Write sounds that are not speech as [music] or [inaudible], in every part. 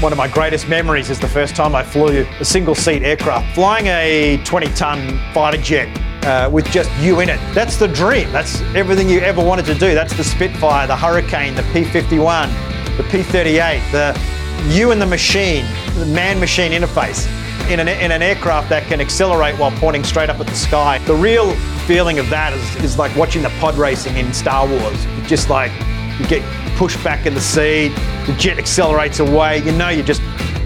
One of my greatest memories is the first time I flew a single seat aircraft, flying a 20 ton fighter jet uh, with just you in it. That's the dream. That's everything you ever wanted to do. That's the Spitfire, the Hurricane, the P 51, the P 38, the you and the machine, the man machine interface. In an, in an aircraft that can accelerate while pointing straight up at the sky. The real feeling of that is, is like watching the pod racing in Star Wars. Just like you get pushed back in the seat, the jet accelerates away, you know you're just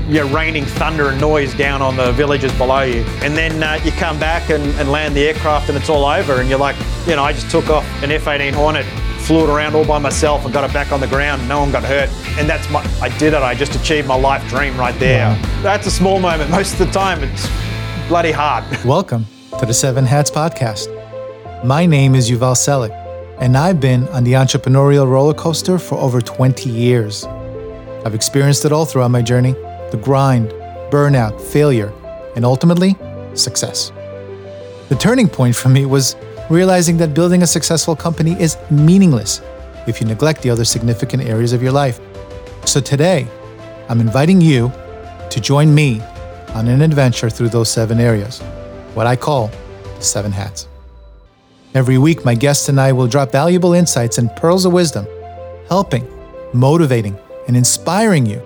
you're raining thunder and noise down on the villages below you. And then uh, you come back and, and land the aircraft and it's all over and you're like, you know, I just took off an F-18 Hornet, flew it around all by myself and got it back on the ground. No one got hurt. And that's my, I did it. I just achieved my life dream right there. Wow. That's a small moment. Most of the time it's bloody hard. [laughs] Welcome to the Seven Hats Podcast. My name is Yuval Selik and I've been on the entrepreneurial roller coaster for over 20 years. I've experienced it all throughout my journey the grind, burnout, failure, and ultimately, success. The turning point for me was realizing that building a successful company is meaningless if you neglect the other significant areas of your life. So today, I'm inviting you to join me on an adventure through those seven areas, what I call the seven hats. Every week, my guests and I will drop valuable insights and pearls of wisdom, helping, motivating, and inspiring you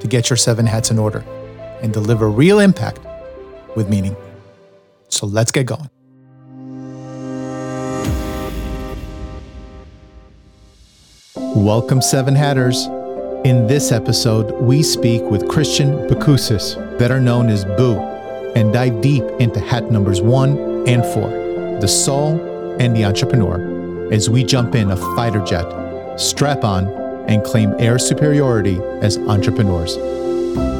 to get your seven hats in order and deliver real impact with meaning. So let's get going. Welcome, Seven Hatters. In this episode, we speak with Christian Boucousis, better known as Boo, and dive deep into hat numbers one and four the soul and the entrepreneur as we jump in a fighter jet, strap on, and claim air superiority as entrepreneurs.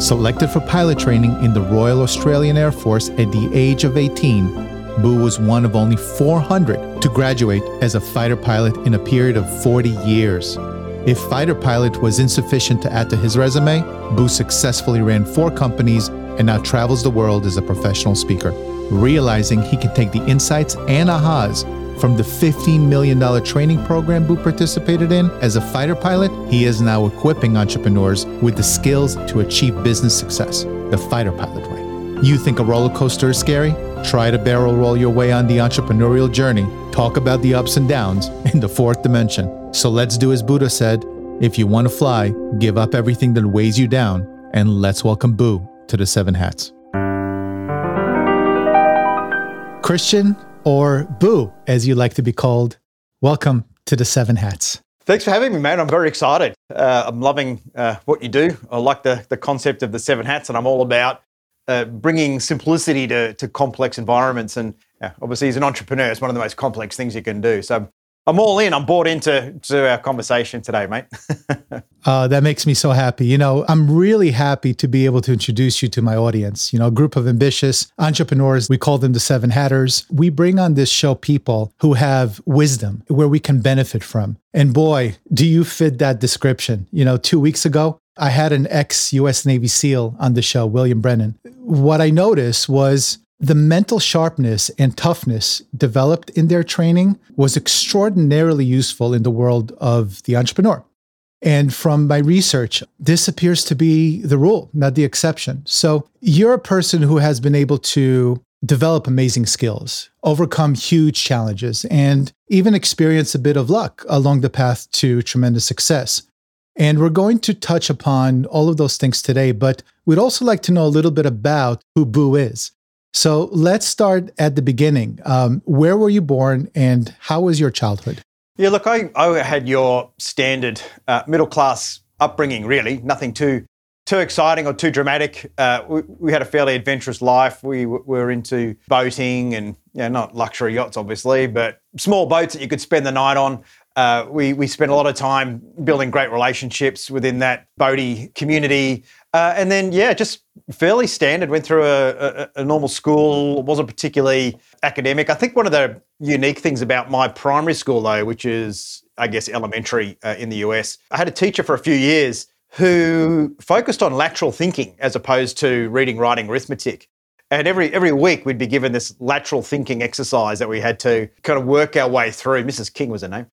Selected for pilot training in the Royal Australian Air Force at the age of 18, Boo was one of only 400 to graduate as a fighter pilot in a period of 40 years. If fighter pilot was insufficient to add to his resume, Boo successfully ran four companies and now travels the world as a professional speaker, realizing he can take the insights and ahas from the $15 million training program Boo participated in as a fighter pilot, he is now equipping entrepreneurs with the skills to achieve business success the fighter pilot way. You think a roller coaster is scary? Try to barrel roll your way on the entrepreneurial journey. Talk about the ups and downs [laughs] in the fourth dimension. So let's do as Buddha said if you want to fly, give up everything that weighs you down, and let's welcome Boo to the Seven Hats. Christian, or Boo, as you like to be called. Welcome to the Seven Hats. Thanks for having me, man. I'm very excited. Uh, I'm loving uh, what you do. I like the, the concept of the seven hats, and I'm all about uh, bringing simplicity to, to complex environments. And obviously, as an entrepreneur, it's one of the most complex things you can do. So I'm all in. I'm bought into to our conversation today, mate. [laughs] uh, that makes me so happy. You know, I'm really happy to be able to introduce you to my audience. You know, a group of ambitious entrepreneurs. We call them the Seven Hatters. We bring on this show people who have wisdom where we can benefit from. And boy, do you fit that description. You know, two weeks ago, I had an ex US Navy SEAL on the show, William Brennan. What I noticed was the mental sharpness and toughness developed in their training was extraordinarily useful in the world of the entrepreneur. And from my research, this appears to be the rule, not the exception. So you're a person who has been able to develop amazing skills, overcome huge challenges, and even experience a bit of luck along the path to tremendous success. And we're going to touch upon all of those things today, but we'd also like to know a little bit about who Boo is. So let's start at the beginning. Um, where were you born and how was your childhood? Yeah, look, I, I had your standard uh, middle class upbringing, really. Nothing too too exciting or too dramatic. Uh, we, we, had a fairly adventurous life. We w- were into boating and you know, not luxury yachts, obviously, but small boats that you could spend the night on. Uh, we, we spent a lot of time building great relationships within that boaty community. Uh, and then, yeah, just fairly standard. Went through a, a, a, normal school. wasn't particularly academic. I think one of the unique things about my primary school, though, which is I guess elementary uh, in the US, I had a teacher for a few years who focused on lateral thinking as opposed to reading, writing, arithmetic. And every every week we'd be given this lateral thinking exercise that we had to kind of work our way through. Mrs. King was her name.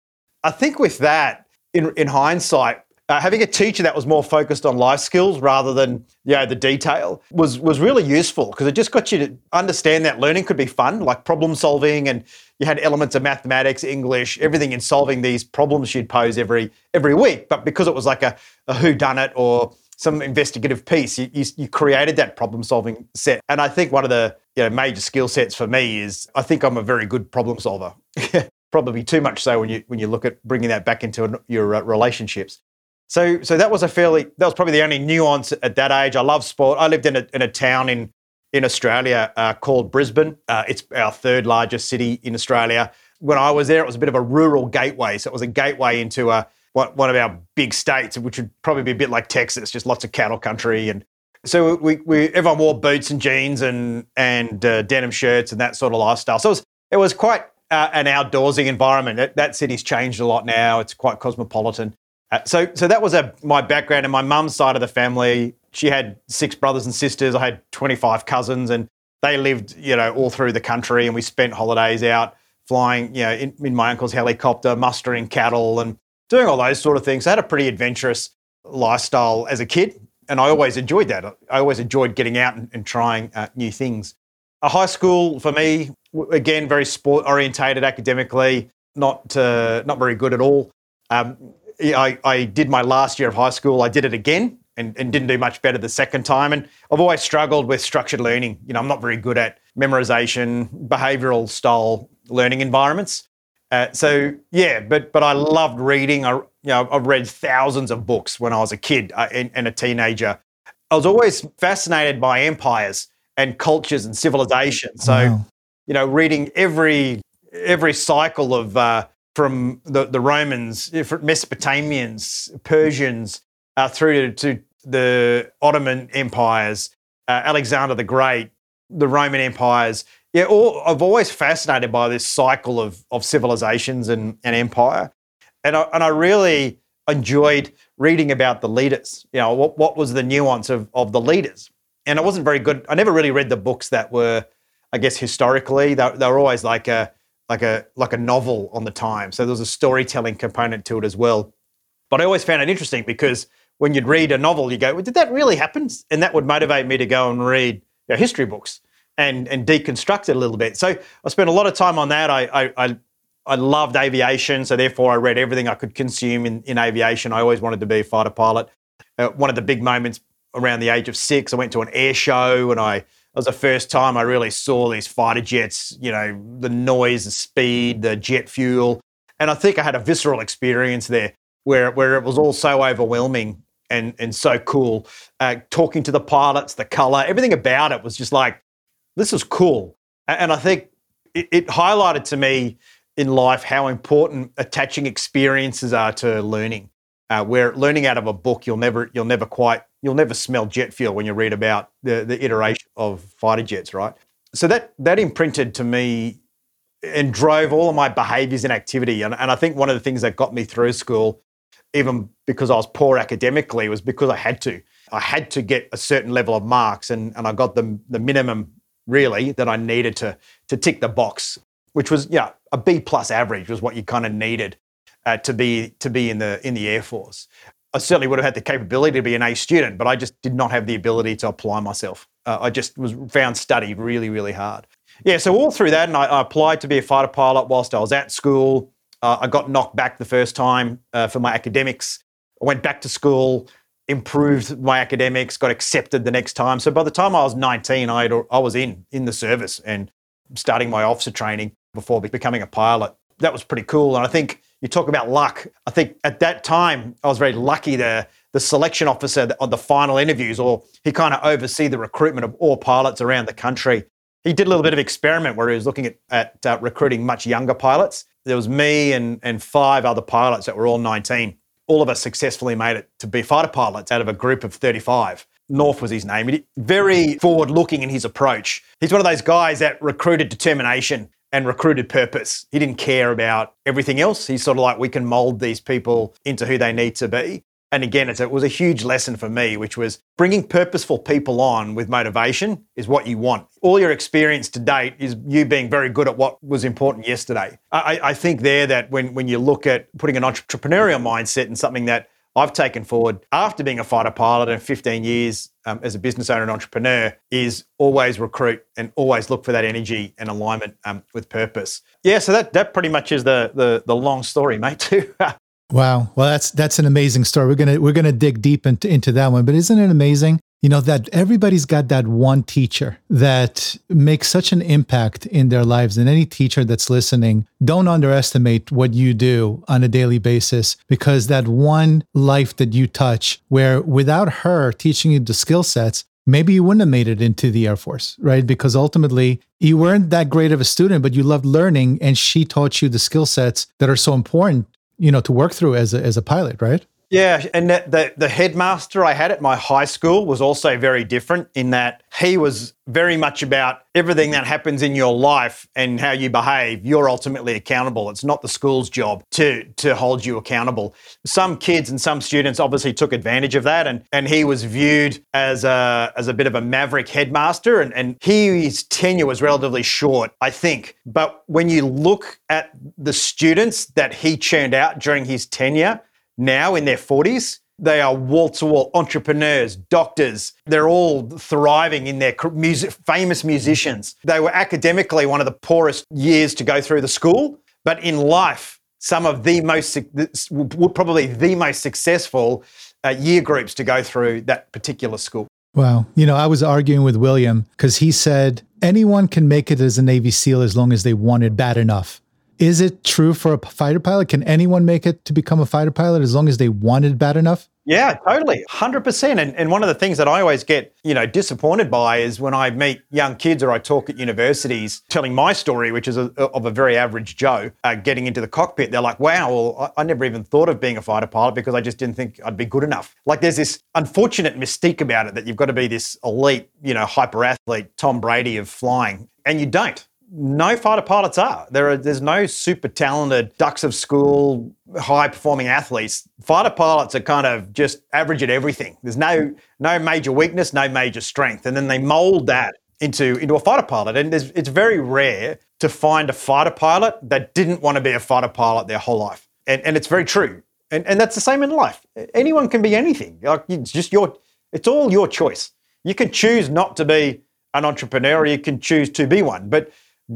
I think with that, in in hindsight, uh, having a teacher that was more focused on life skills rather than you know the detail was was really useful because it just got you to understand that learning could be fun, like problem solving, and you had elements of mathematics, English, everything in solving these problems she'd pose every every week. But because it was like a, a who done it or some investigative piece, you, you, you created that problem solving set. And I think one of the you know, major skill sets for me is I think I'm a very good problem solver. [laughs] Probably too much so when you when you look at bringing that back into your uh, relationships. So, so that was a fairly, that was probably the only nuance at that age. I love sport. I lived in a, in a town in, in Australia uh, called Brisbane. Uh, it's our third largest city in Australia. When I was there, it was a bit of a rural gateway. So it was a gateway into a, one of our big states, which would probably be a bit like Texas, just lots of cattle country. And so we, we everyone wore boots and jeans and, and uh, denim shirts and that sort of lifestyle. So it was, it was quite uh, an outdoorsy environment. That, that city's changed a lot now. It's quite cosmopolitan. Uh, so, so that was a, my background. And my mum's side of the family, she had six brothers and sisters. I had 25 cousins, and they lived, you know, all through the country. And we spent holidays out flying, you know, in, in my uncle's helicopter, mustering cattle, and doing all those sort of things. I had a pretty adventurous lifestyle as a kid, and I always enjoyed that. I always enjoyed getting out and, and trying uh, new things. A high school for me, again, very sport orientated academically, not uh, not very good at all. Um, I, I did my last year of high school. I did it again and, and didn't do much better the second time. And I've always struggled with structured learning. You know, I'm not very good at memorization, behavioral style learning environments. Uh, so yeah, but but I loved reading. I you know I've read thousands of books when I was a kid uh, and, and, a teenager. I was always fascinated by empires and cultures and civilizations. So wow. you know, reading every every cycle of uh, from the, the Romans, Mesopotamians, Persians, uh, through to, to, the Ottoman empires, uh, Alexander the Great, the Roman empires. Yeah, all, I've always fascinated by this cycle of, of civilizations and, and empire. And I, and I really enjoyed reading about the leaders. You know, what, what was the nuance of, of the leaders? And I wasn't very good. I never really read the books that were, I guess, historically. They, they were always like a, like a like a novel on the time. So there was a storytelling component to it as well. But I always found it interesting because when you'd read a novel, you go, well, "Did that really happen?" And that would motivate me to go and read you know, history books and and deconstruct it a little bit. So I spent a lot of time on that. I I, I, I loved aviation, so therefore I read everything I could consume in, in aviation. I always wanted to be a fighter pilot. Uh, one of the big moments around the age of six, I went to an air show and I was the first time I really saw these fighter jets, you know, the noise, the speed, the jet fuel. And I think I had a visceral experience there where, where it was all so overwhelming and, and so cool. Uh, talking to the pilots, the color, everything about it was just like, this is cool. And I think it, it highlighted to me in life how important attaching experiences are to learning. Uh, where learning out of a book, you'll never you'll never quite you'll never smell jet fuel when you read about the, the iteration of fighter jets, right? So that that imprinted to me and drove all of my behaviors and activity. And, and I think one of the things that got me through school, even because I was poor academically, was because I had to. I had to get a certain level of marks, and, and I got the, the minimum really that I needed to to tick the box, which was yeah a B plus average was what you kind of needed uh, to be to be in the in the Air Force. I certainly would have had the capability to be an A student, but I just did not have the ability to apply myself. Uh, I just was found study really, really hard. Yeah, so all through that, and I, I applied to be a fighter pilot whilst I was at school. Uh, I got knocked back the first time uh, for my academics. I went back to school, improved my academics, got accepted the next time. So by the time I was 19, I, had, I was in in the service and starting my officer training before becoming a pilot. That was pretty cool, and I think you talk about luck. I think at that time, I was very lucky the the selection officer on the final interviews, or he kind of oversee the recruitment of all pilots around the country. He did a little bit of experiment where he was looking at, at uh, recruiting much younger pilots. There was me and, and five other pilots that were all 19. All of us successfully made it to be fighter pilots out of a group of 35. North was his name. Very forward looking in his approach. He's one of those guys that recruited determination and recruited purpose. He didn't care about everything else. He's sort of like, we can mold these people into who they need to be. And again, it was a huge lesson for me, which was bringing purposeful people on with motivation is what you want. All your experience to date is you being very good at what was important yesterday. I, I think there that when, when you look at putting an entrepreneurial mindset in something that I've taken forward after being a fighter pilot and 15 years um, as a business owner and entrepreneur is always recruit and always look for that energy and alignment um, with purpose. Yeah, so that that pretty much is the the, the long story, mate. Too. [laughs] wow, well that's that's an amazing story. We're gonna we're gonna dig deep into into that one, but isn't it amazing you know that everybody's got that one teacher that makes such an impact in their lives and any teacher that's listening don't underestimate what you do on a daily basis because that one life that you touch where without her teaching you the skill sets maybe you wouldn't have made it into the air force right? Because ultimately you weren't that great of a student but you loved learning and she taught you the skill sets that are so important you know to work through as a, as a pilot right yeah, and the, the headmaster I had at my high school was also very different in that he was very much about everything that happens in your life and how you behave. You're ultimately accountable. It's not the school's job to to hold you accountable. Some kids and some students obviously took advantage of that, and and he was viewed as a as a bit of a maverick headmaster, and and he, his tenure was relatively short, I think. But when you look at the students that he churned out during his tenure now in their 40s. They are wall to wall entrepreneurs, doctors. They're all thriving in their music, famous musicians. They were academically one of the poorest years to go through the school, but in life, some of the most, probably the most successful uh, year groups to go through that particular school. Wow. You know, I was arguing with William because he said anyone can make it as a Navy SEAL as long as they want it bad enough. Is it true for a fighter pilot? Can anyone make it to become a fighter pilot as long as they want it bad enough? Yeah, totally. 100%. And, and one of the things that I always get, you know, disappointed by is when I meet young kids or I talk at universities telling my story, which is a, of a very average Joe, uh, getting into the cockpit. They're like, wow, well, I, I never even thought of being a fighter pilot because I just didn't think I'd be good enough. Like there's this unfortunate mystique about it that you've got to be this elite, you know, hyper athlete, Tom Brady of flying. And you don't no fighter pilots are. There are there's no super talented ducks of school, high performing athletes. Fighter pilots are kind of just average at everything. There's no no major weakness, no major strength, and then they mold that into into a fighter pilot. And it's very rare to find a fighter pilot that didn't want to be a fighter pilot their whole life. And and it's very true. And and that's the same in life. Anyone can be anything. Like it's just your it's all your choice. You can choose not to be an entrepreneur you can choose to be one. But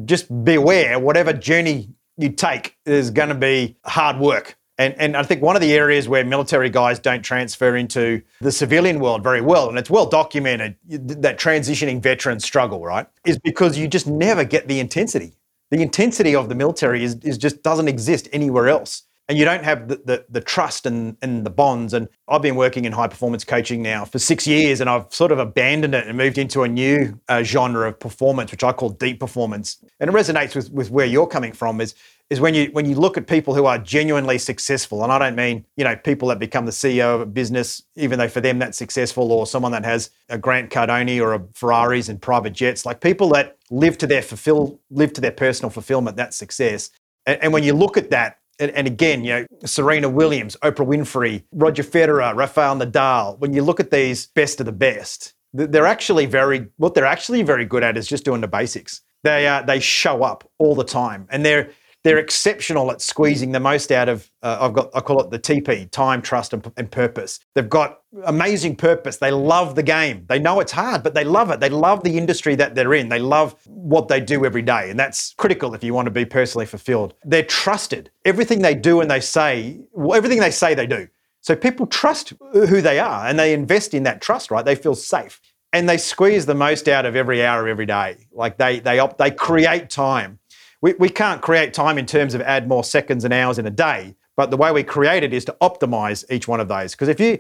just beware whatever journey you take is going to be hard work. And, and I think one of the areas where military guys don't transfer into the civilian world very well, and it's well documented that transitioning veterans struggle, right, is because you just never get the intensity. The intensity of the military is, is just doesn't exist anywhere else and you don't have the, the, the, trust and, and the bonds. And I've been working in high performance coaching now for six years, and I've sort of abandoned it and moved into a new uh, genre of performance, which I call deep performance. And it resonates with, with where you're coming from is, is when you when you look at people who are genuinely successful, and I don't mean you know people that become the CEO of a business, even though for them that's successful, or someone that has a Grant Cardone or a Ferraris and private jets, like people that live to their fulfill live to their personal fulfillment, that's success. And, and when you look at that and, and, again, you know, Serena Williams, Oprah Winfrey, Roger Federer, Rafael Nadal, when you look at these best of the best, they're actually very, what they're actually very good at is just doing the basics. They, uh, they show up all the time and they're, they're exceptional at squeezing the most out of uh, I've got I call it the TP time trust and, and, purpose. They've got amazing purpose. They love the game. They know it's hard but they love it. They love the industry that they're in. They love what they do every day and that's critical if you want to be personally fulfilled. They're trusted. Everything they do and they say well, everything they say they do. So people trust who they are and they invest in that trust right? They feel safe and they squeeze the most out of every hour of every day. Like they they op- they create time we, we can't create time in terms of add more seconds and hours in a day, but the way we create it is to optimize each one of those. Because if you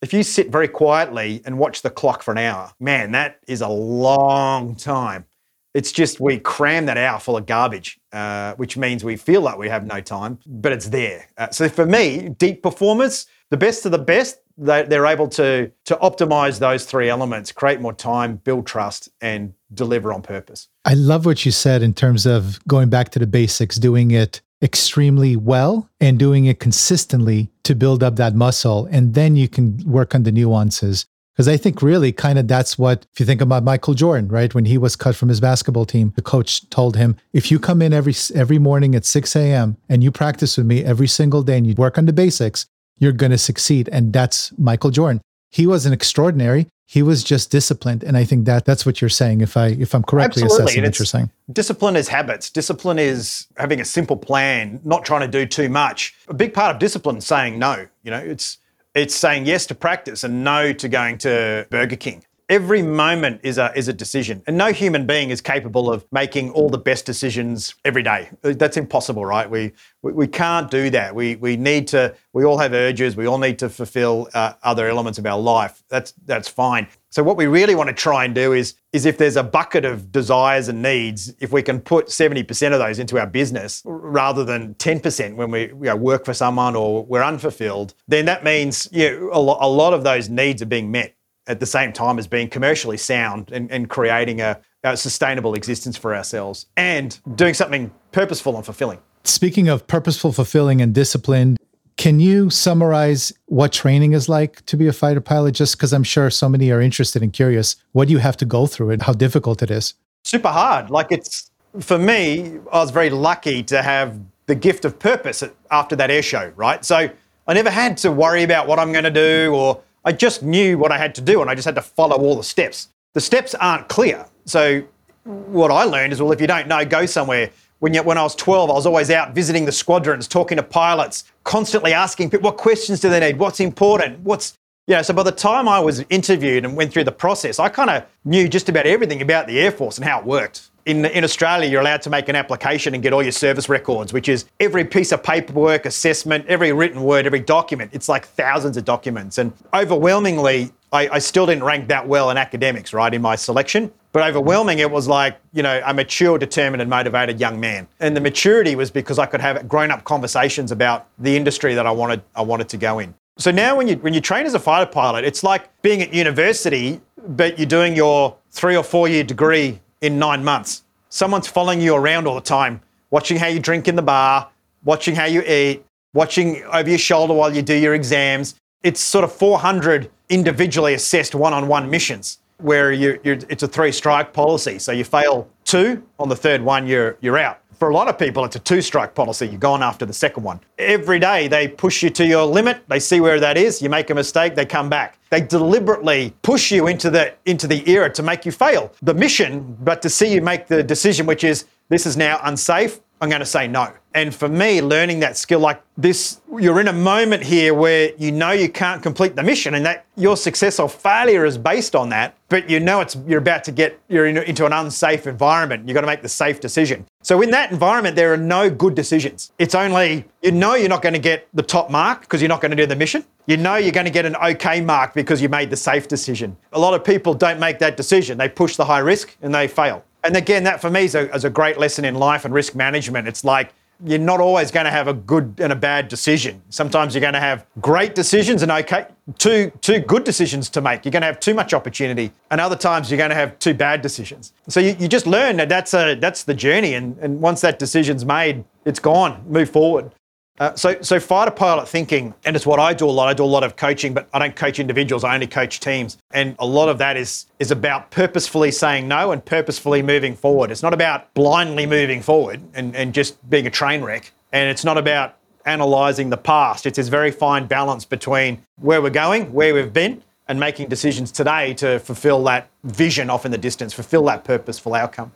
if you sit very quietly and watch the clock for an hour, man, that is a long time. It's just we cram that hour full of garbage, uh, which means we feel like we have no time, but it's there. Uh, so for me, deep performers, the best of the best, they, they're able to to optimize those three elements, create more time, build trust, and deliver on purpose. I love what you said in terms of going back to the basics, doing it extremely well and doing it consistently to build up that muscle. And then you can work on the nuances. Because I think really kind of that's what, if you think about Michael Jordan, right? When he was cut from his basketball team, the coach told him, if you come in every every morning at 6 a.m. and you practice with me every single day and you work on the basics, you're going to succeed. And that's Michael Jordan. He wasn't extraordinary. He was just disciplined. And I think that that's what you're saying, if I if I'm correctly Absolutely. assessing what you're saying. Discipline is habits. Discipline is having a simple plan, not trying to do too much. A big part of discipline is saying no. You know, it's it's saying yes to practice and no to going to Burger King. Every moment is a is a decision, and no human being is capable of making all the best decisions every day. That's impossible, right? We we, we can't do that. We we need to. We all have urges. We all need to fulfill uh, other elements of our life. That's that's fine. So what we really want to try and do is is if there's a bucket of desires and needs, if we can put 70% of those into our business rather than 10% when we you know, work for someone or we're unfulfilled, then that means you know, a, lo- a lot of those needs are being met at the same time as being commercially sound and, and creating a, a sustainable existence for ourselves and doing something purposeful and fulfilling. Speaking of purposeful, fulfilling, and disciplined, can you summarize what training is like to be a fighter pilot? Just because I'm sure so many are interested and curious. What do you have to go through and how difficult it is? super hard. Like it's for me, I was very lucky to have the gift of purpose after that air show, right? So I never had to worry about what I'm going to do, or I just knew what I had to do, and I just had to follow all the steps. The steps aren't clear. So what I learned is, well, if you don't know, go somewhere. When, you, when I was 12, I was always out visiting the squadrons, talking to pilots, constantly asking what questions do they need, what's important, what's you know, so by the time I was interviewed and went through the process, I kind of knew just about everything about the Air Force and how it worked. In, in Australia, you're allowed to make an application and get all your service records, which is every piece of paperwork, assessment, every written word, every document. It's like thousands of documents. And overwhelmingly, I, I still didn't rank that well in academics, right, in my selection. But overwhelming, it was like, you know, a mature, determined, and motivated young man. And the maturity was because I could have grown up conversations about the industry that I wanted, I wanted to go in. So now when you when you train as a fighter pilot, it's like being at university, but you're doing your three or four year degree in nine months. Someone's following you around all the time, watching how you drink in the bar, watching how you eat, watching over your shoulder while you do your exams. It's sort of 400 individually assessed one-on-one missions where you, it's a three-strike policy. So you fail two, on the third one you're you're out. For a lot of people, it's a two strike policy. You're gone after the second one. Every day, they push you to your limit. They see where that is. You make a mistake, they come back. They deliberately push you into the, into the era to make you fail the mission, but to see you make the decision, which is this is now unsafe, I'm going to say no. And for me, learning that skill like this, you're in a moment here where you know you can't complete the mission and that your success or failure is based on that, but you know it's you're about to get you're in, into an unsafe environment. You've got to make the safe decision. So in that environment, there are no good decisions. It's only you know you're not going to get the top mark because you're not going to do the mission. You know you're going to get an okay mark because you made the safe decision. A lot of people don't make that decision. They push the high risk and they fail. And again, that for me is a, is a great lesson in life and risk management. It's like you're not always going to have a good and a bad decision. Sometimes you're going to have great decisions and okay, two two good decisions to make. You're going to have too much opportunity, and other times you're going to have two bad decisions. So you, you just learn that that's a that's the journey, and, and once that decision's made, it's gone. Move forward. Uh, so, so fighter pilot thinking, and it's what I do a lot. I do a lot of coaching, but I don't coach individuals. I only coach teams, and a lot of that is is about purposefully saying no and purposefully moving forward. It's not about blindly moving forward and, and just being a train wreck, and it's not about analysing the past. It's this very fine balance between where we're going, where we've been, and making decisions today to fulfil that vision off in the distance, fulfil that purposeful outcome.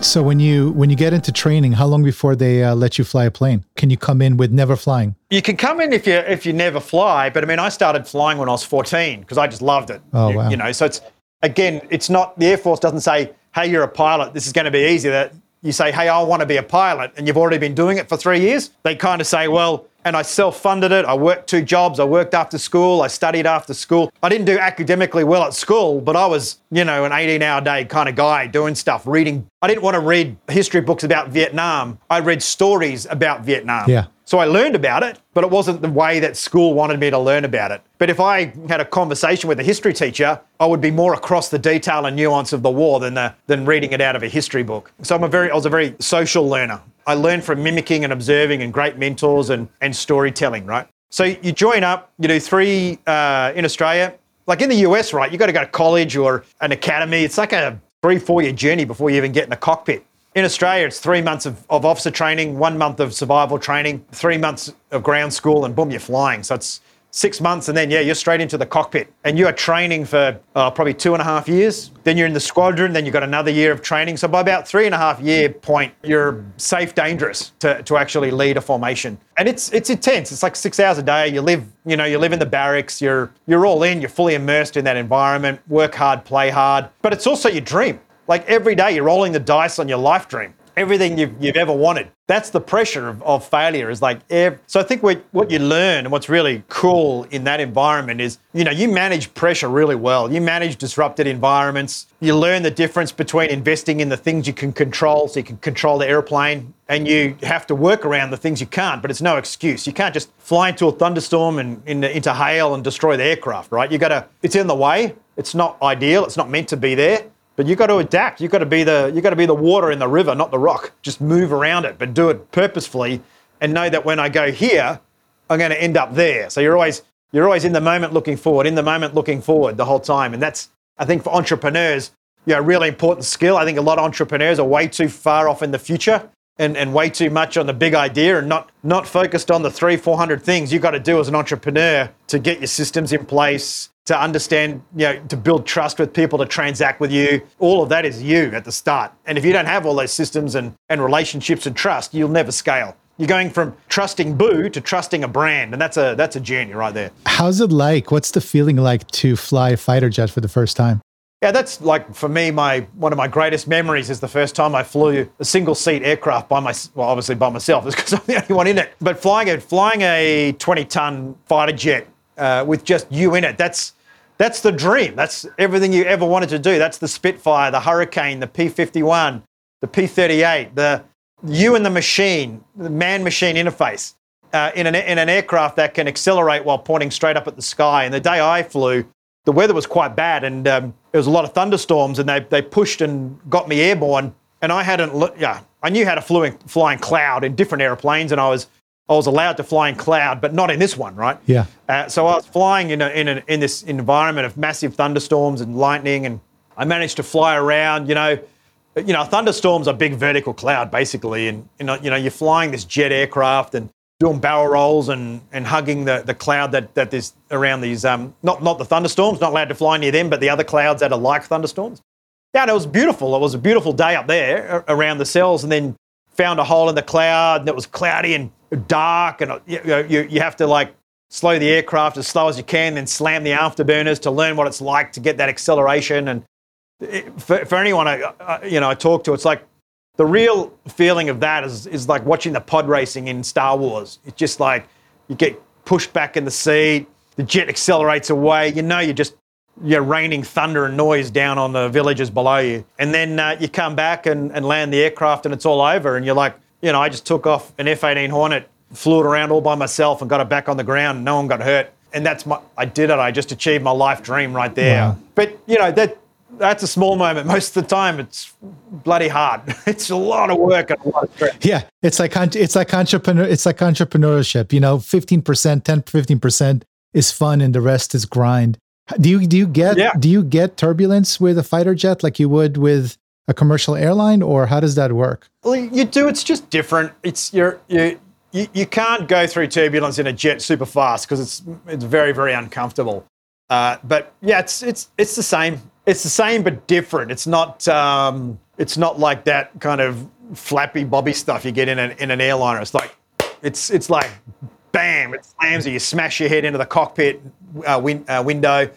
So when you when you get into training, how long before they uh, let you fly a plane? Can you come in with never flying? You can come in if you if you never fly, but I mean, I started flying when I was 14 because I just loved it. Oh, you, wow. You know, so it's again, it's not the Air Force doesn't say, "Hey, you're a pilot. This is going to be easy." That you say, "Hey, I want to be a pilot," and you've already been doing it for three years. They kind of say, "Well." And I self-funded it. I worked two jobs. I worked after school. I studied after school. I didn't do academically well at school, but I was, you know, an 18-hour day kind of guy doing stuff, reading. I didn't want to read history books about Vietnam. I read stories about Vietnam. Yeah. So I learned about it, but it wasn't the way that school wanted me to learn about it. But if I had a conversation with a history teacher, I would be more across the detail and nuance of the war than the, than reading it out of a history book. So I'm a very I was a very social learner. I learned from mimicking and observing and great mentors and, and storytelling, right? So you join up, you do three uh, in Australia. Like in the US, right, You've got to go to college or an academy. It's like a three, four year journey before you even get in the cockpit. In Australia, it's three months of, of officer training, one month of survival training, three months of ground school, and boom, you're flying. So it's six months, and then yeah, you're straight into the cockpit, and you are training for uh, probably two and a half years. Then you're in the squadron, then you've got another year of training. So by about three and a half year point, you're safe, dangerous to, to actually lead a formation, and it's it's intense. It's like six hours a day. You live, you know, you live in the barracks. You're you're all in. You're fully immersed in that environment. Work hard, play hard, but it's also your dream. Like every day, you're rolling the dice on your life dream everything you've, you've ever wanted. That's the pressure of, of failure is like, ev- so I think what, what you learn and what's really cool in that environment is, you know, you manage pressure really well. You manage disrupted environments. You learn the difference between investing in the things you can control so you can control the airplane and you have to work around the things you can't, but it's no excuse. You can't just fly into a thunderstorm and in, into hail and destroy the aircraft, right? You gotta, it's in the way. It's not ideal. It's not meant to be there. But you've got to adapt. You've got to be the you've got to be the water in the river, not the rock. Just move around it, but do it purposefully and know that when I go here, I'm going to end up there. So you're always you're always in the moment looking forward, in the moment looking forward the whole time. And that's I think for entrepreneurs, you know, really important skill. I think a lot of entrepreneurs are way too far off in the future and, and way too much on the big idea and not not focused on the three, four hundred things you've got to do as an entrepreneur to get your systems in place, to understand, you know, to build trust with people, to transact with you. All of that is you at the start. And if you don't have all those systems and, and relationships and trust, you'll never scale. You're going from trusting Boo to trusting a brand, and that's a that's a journey right there. How's it like? What's the feeling like to fly a fighter jet for the first time? Yeah, that's like for me, my one of my greatest memories is the first time I flew a single seat aircraft by my well, obviously by myself, [laughs] because I'm the only one in it. But flying a flying a 20 ton fighter jet uh, with just you in it, that's that's the dream. That's everything you ever wanted to do. That's the Spitfire, the Hurricane, the P 51, the P 38, the you and the machine, the man machine interface uh, in, an, in an aircraft that can accelerate while pointing straight up at the sky. And the day I flew, the weather was quite bad and um, there was a lot of thunderstorms and they, they pushed and got me airborne. And I hadn't, yeah, I knew how to fly, fly in cloud in different airplanes and I was I was allowed to fly in cloud, but not in this one, right? Yeah. Uh, so I was flying in, a, in, a, in this environment of massive thunderstorms and lightning, and I managed to fly around. You know, you know, thunderstorms are big vertical cloud basically, and you know, you know, you're flying this jet aircraft and doing barrel rolls and, and hugging the, the cloud that, that is around these um, not not the thunderstorms, not allowed to fly near them, but the other clouds that are like thunderstorms. Yeah, and it was beautiful. It was a beautiful day up there around the cells, and then found a hole in the cloud, and it was cloudy and dark, and you, you, you have to like slow the aircraft as slow as you can, then slam the afterburners to learn what it's like to get that acceleration. And it, for, for anyone I, I, you know I talk to, it's like the real feeling of that is is like watching the pod racing in Star Wars. It's just like you get pushed back in the seat, the jet accelerates away. You know, you're just you're raining thunder and noise down on the villages below you, and then uh, you come back and, and land the aircraft, and it's all over, and you're like you know, I just took off an F 18 Hornet, flew it around all by myself, and got it back on the ground. No one got hurt. And that's my, I did it. I just achieved my life dream right there. Wow. But, you know, that, that's a small moment. [laughs] Most of the time, it's bloody hard. [laughs] It's a lot of work and a lot of stress. Yeah, it's like it's like entrepreneur. It's like entrepreneurship. You know, fifteen percent, 10 15 percent is fun, and the rest is grind. Do you do you get yeah. do you get turbulence with a fighter jet like you would with a commercial airline, or how does that work? Well, you do. It's just different. It's you're, you you you can't go through turbulence in a jet super fast because it's it's very very uncomfortable. Uh, but yeah, it's it's it's the same. It's the same but different. It's not um, it's not like that kind of flappy bobby stuff you get in an in an airliner. It's like it's it's like bam, it slams you. You smash your head into the cockpit uh, win, uh, window,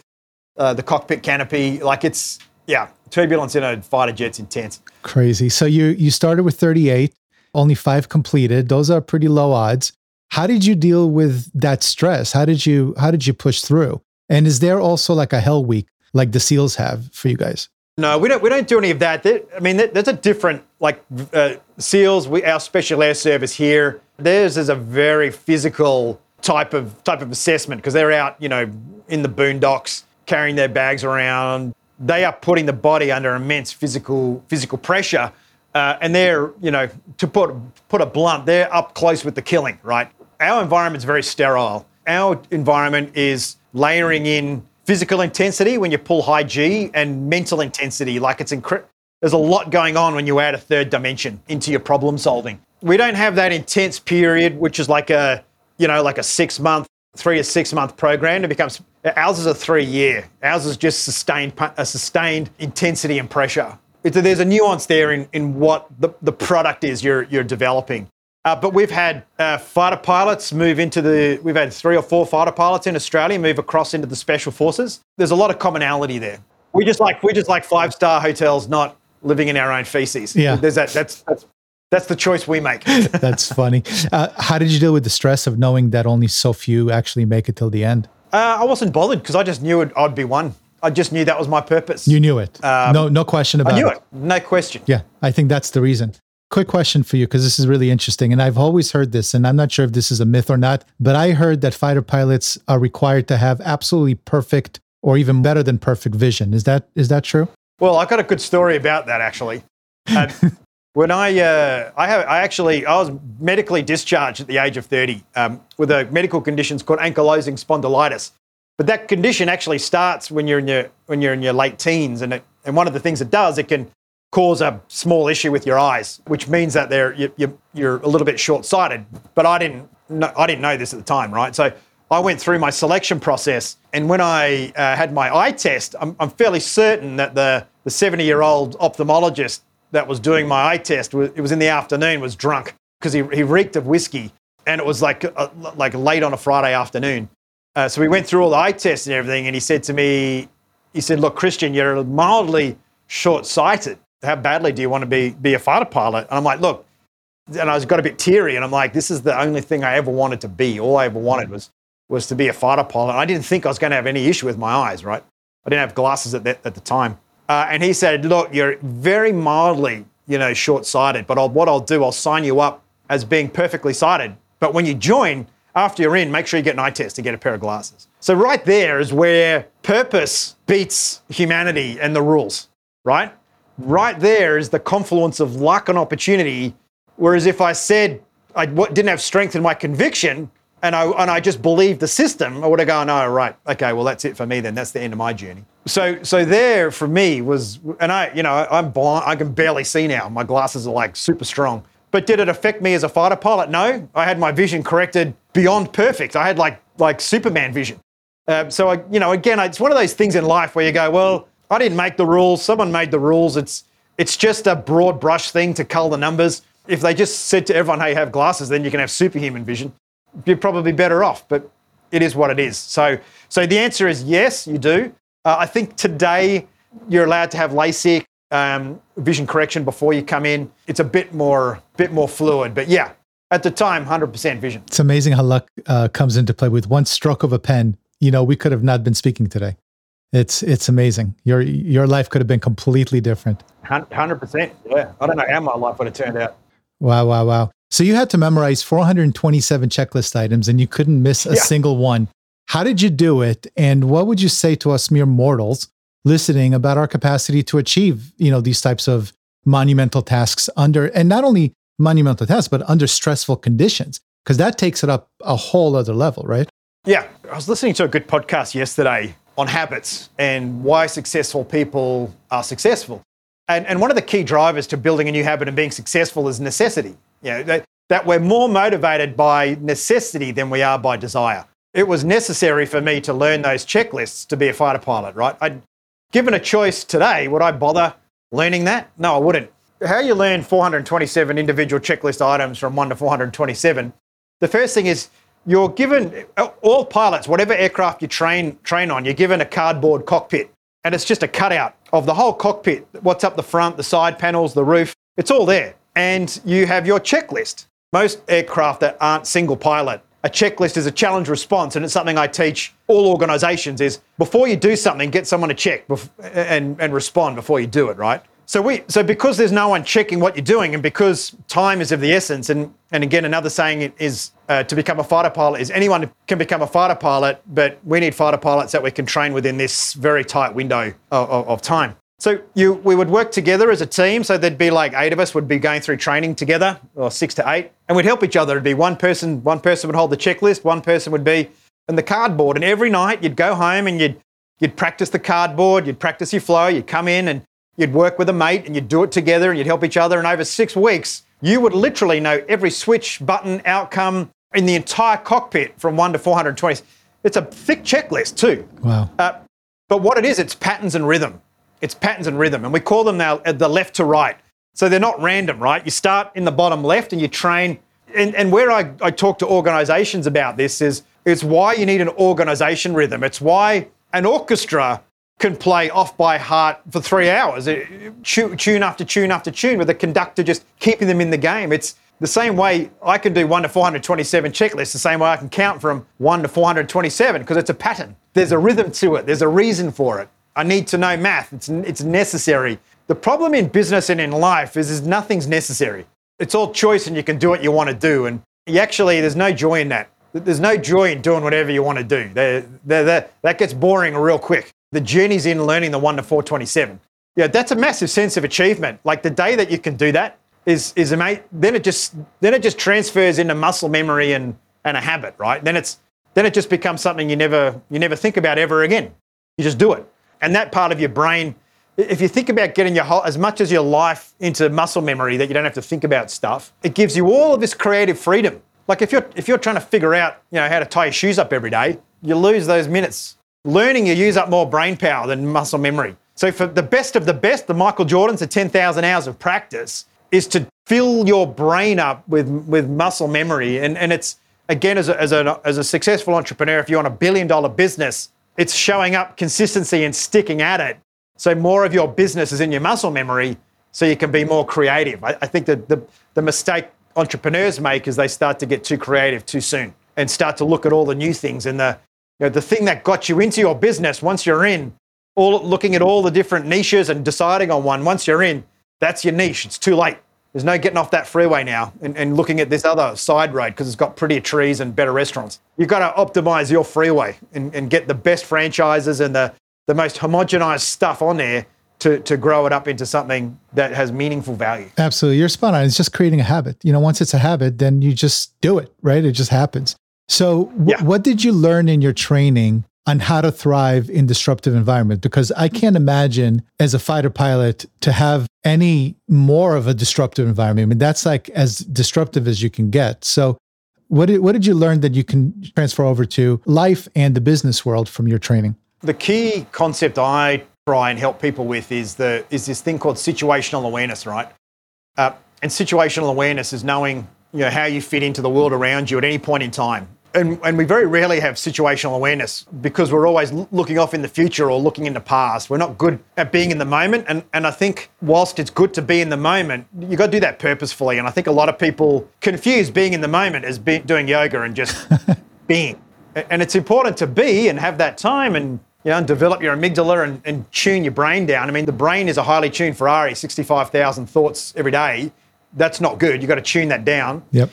uh, the cockpit canopy. Like it's yeah, turbulence in a fighter jet's intense. Crazy. So you you started with 38, only five completed. Those are pretty low odds. How did you deal with that stress? How did you how did you push through? And is there also like a hell week like the SEALs have for you guys? No, we don't. We don't do any of that. I mean, there's a different like uh, SEALs. We our Special Air Service here. Theirs is a very physical type of type of assessment because they're out, you know, in the boondocks carrying their bags around, they are putting the body under immense physical physical pressure, uh, and they're you know to put put a blunt, they're up close with the killing. Right, our environment is very sterile. Our environment is layering in physical intensity when you pull high G and mental intensity. Like it's incre- there's a lot going on when you add a third dimension into your problem solving. We don't have that intense period, which is like a, you know, like a six month, three or six month program. It becomes ours is a three year. Ours is just sustained a sustained intensity and pressure. It's, there's a nuance there in, in what the, the product is you're you're developing. Uh, but we've had uh, fighter pilots move into the. We've had three or four fighter pilots in Australia move across into the special forces. There's a lot of commonality there. We just like we just like five star hotels, not living in our own feces. Yeah. There's that. That's that's that's the choice we make. [laughs] That's funny. Uh, how did you deal with the stress of knowing that only so few actually make it till the end? Uh, I wasn't bothered because I just knew it, I'd be one. I just knew that was my purpose. You knew it. no, no question about it. I knew it. it. No question. Yeah, I think that's the reason. Quick question for you because this is really interesting. And I've always heard this, and I'm not sure if this is a myth or not, but I heard that fighter pilots are required to have absolutely perfect or even better than perfect vision. Is that is that true? Well, I've got a good story about that actually. Uh, [laughs] when I, uh, I have, I actually, I was medically discharged at the age of 30 um, with a medical condition called ankylosing spondylitis. But that condition actually starts when you're in your when you're in your late teens, and it, and one of the things it does, it can cause a small issue with your eyes, which means that they're you, you, you're a little bit short-sighted. But I didn't know, I didn't know this at the time, right? So I went through my selection process, and when I uh, had my eye test, I'm, I'm fairly certain that the the 70-year-old ophthalmologist that was doing my eye test, it was in the afternoon, was drunk because he, he reeked of whiskey, and it was like uh, like late on a Friday afternoon. Uh, so we went through all the eye tests and everything, and he said to me, he said, "Look, Christian, you're mildly short-sighted. How badly do you want to be be a fighter pilot?" And I'm like, "Look," and I was got a bit teary, and I'm like, "This is the only thing I ever wanted to be. All I ever wanted was was to be a fighter pilot. I didn't think I was going to have any issue with my eyes, right? I didn't have glasses at that, at the time." Uh, and he said, "Look, you're very mildly, you know, short-sighted, but I'll, what I'll do, I'll sign you up as being perfectly sighted. But when you join, after you're in, make sure you get an eye test to get a pair of glasses." So right there is where purpose beats humanity and the rules, right? Right there is the confluence of luck and opportunity. Whereas if I said I didn't have strength in my conviction and I, and I just believed the system, I would have gone, oh, right, okay, well, that's it for me then. That's the end of my journey. So, so there for me was, and I, you know, I'm blind, I can barely see now. My glasses are like super strong. But did it affect me as a fighter pilot? No. I had my vision corrected beyond perfect. I had like, like Superman vision. Um, so, I, you know, again, it's one of those things in life where you go, well, I didn't make the rules. Someone made the rules. It's, it's just a broad brush thing to cull the numbers. If they just said to everyone, hey, you have glasses, then you can have superhuman vision, you're probably better off. But it is what it is. So, so the answer is yes, you do. Uh, I think today you're allowed to have LASIK um, vision correction before you come in. It's a bit more, bit more fluid. But yeah, at the time, 100% vision. It's amazing how luck uh, comes into play with one stroke of a pen. You know, we could have not been speaking today. It's it's amazing. Your your life could have been completely different. Hundred percent. Yeah, I don't know how my life would have turned out. Wow, wow, wow. So you had to memorize 427 checklist items, and you couldn't miss a Yeah. single one. How did you do it? And what would you say to us mere mortals listening about our capacity to achieve, you know, these types of monumental tasks under, and not only monumental tasks, but under stressful conditions? Because that takes it up a whole other level, right? Yeah, I was listening to a good podcast yesterday on habits and why successful people are successful. And, and one of the key drivers to building a new habit and being successful is necessity. You know, that, that we're more motivated by necessity than we are by desire. It was necessary for me to learn those checklists to be a fighter pilot, right? I'd given a choice today, would I bother learning that? No, I wouldn't. How you learn 427 individual checklist items from 1 to 427 the first thing is you're given uh, all pilots, whatever aircraft you train train on, you're given a cardboard cockpit, and it's just a cutout of the whole cockpit. What's up the front, the side panels, the roof, it's all there, and you have your checklist. Most aircraft that aren't single pilot, a checklist is a challenge response, and it's something I teach all organisations: is before you do something, get someone to check and and respond before you do it, right? So we so because there's no one checking what you're doing, and because time is of the essence, and and again another saying is uh, to become a fighter pilot is anyone can become a fighter pilot, but we need fighter pilots that we can train within this very tight window of, of, of time. So you we would work together as a team. So there'd be like eight of us would be going through training together, or six to eight, and we'd help each other. It'd be one person, one person would hold the checklist, one person would be in the cardboard, and every night you'd go home and you'd you'd practice the cardboard, you'd practice your flow, you'd come in and you'd work with a mate and you'd do it together and you'd help each other. And over six weeks, you would literally know every switch, button, outcome in the entire cockpit from 1 to 420. It's a thick checklist too. Wow. Uh, but what it is, it's patterns and rhythm. It's patterns and rhythm. And we call them now uh, the left to right. So they're not random, right? You start in the bottom left and you train. And, and where I, I talk to organizations about this is it's why you need an organization rhythm. It's why an orchestra can play off by heart for three hours, tune after tune after tune, with the conductor just keeping them in the game. It's the same way I can do 1 to 427 checklists, the same way I can count from 1 to 427, because it's a pattern. There's a rhythm to it, there's a reason for it. I need to know math, it's, it's necessary. The problem in business and in life is, is nothing's necessary. It's all choice and you can do what you want to do. And you actually, there's no joy in that. There's no joy in doing whatever you want to do. They're, they're, they're, that gets boring real quick. The journey's in learning the 1 to 427. Yeah, that's a massive sense of achievement. Like the day that you can do that is is amazing. Then it just then it just transfers into muscle memory and and a habit, right? Then it's then it just becomes something you never you never think about ever again. You just do it, and that part of your brain. If you think about getting your whole, as much as your life into muscle memory that you don't have to think about stuff, it gives you all of this creative freedom. Like if you're if you're trying to figure out you know how to tie your shoes up every day, you lose those minutes learning, you use up more brain power than muscle memory. So, for the best of the best, the Michael Jordans, the 10,000 hours of practice, is to fill your brain up with, with muscle memory. And, and it's, again, as a, as, a, as a successful entrepreneur, if you're on a billion dollar business, it's showing up consistency and sticking at it. So, more of your business is in your muscle memory so you can be more creative. I, I think that the, the mistake entrepreneurs make is they start to get too creative too soon and start to look at all the new things and the you know, the thing that got you into your business once you're in, all looking at all the different niches and deciding on one, once you're in, that's your niche. It's too late. There's no getting off that freeway now and, and looking at this other side road because it's got prettier trees and better restaurants. You've got to optimize your freeway and, and get the best franchises and the, the most homogenized stuff on there to, to grow it up into something that has meaningful value. Absolutely. You're spot on. It's just creating a habit. You know, once it's a habit, then you just do it, right? It just happens. So, w- yeah. what did you learn in your training on how to thrive in disruptive environment? Because I can't imagine as a fighter pilot to have any more of a disruptive environment. I mean, that's like as disruptive as you can get. So, what did, what did you learn that you can transfer over to life and the business world from your training? The key concept I try and help people with is the is this thing called situational awareness, right? Uh, and situational awareness is knowing you know, how you fit into the world around you at any point in time. And, and we very rarely have situational awareness because we're always looking off in the future or looking in the past. We're not good at being in the moment. And, and I think whilst it's good to be in the moment, you've got to do that purposefully. And I think a lot of people confuse being in the moment as be, doing yoga and just [laughs] being. And it's important to be and have that time and you know, and develop your amygdala and, and, tune your brain down. I mean, the brain is a highly tuned Ferrari, 65,000 thoughts every day that's not good. You've got to tune that down. Yep.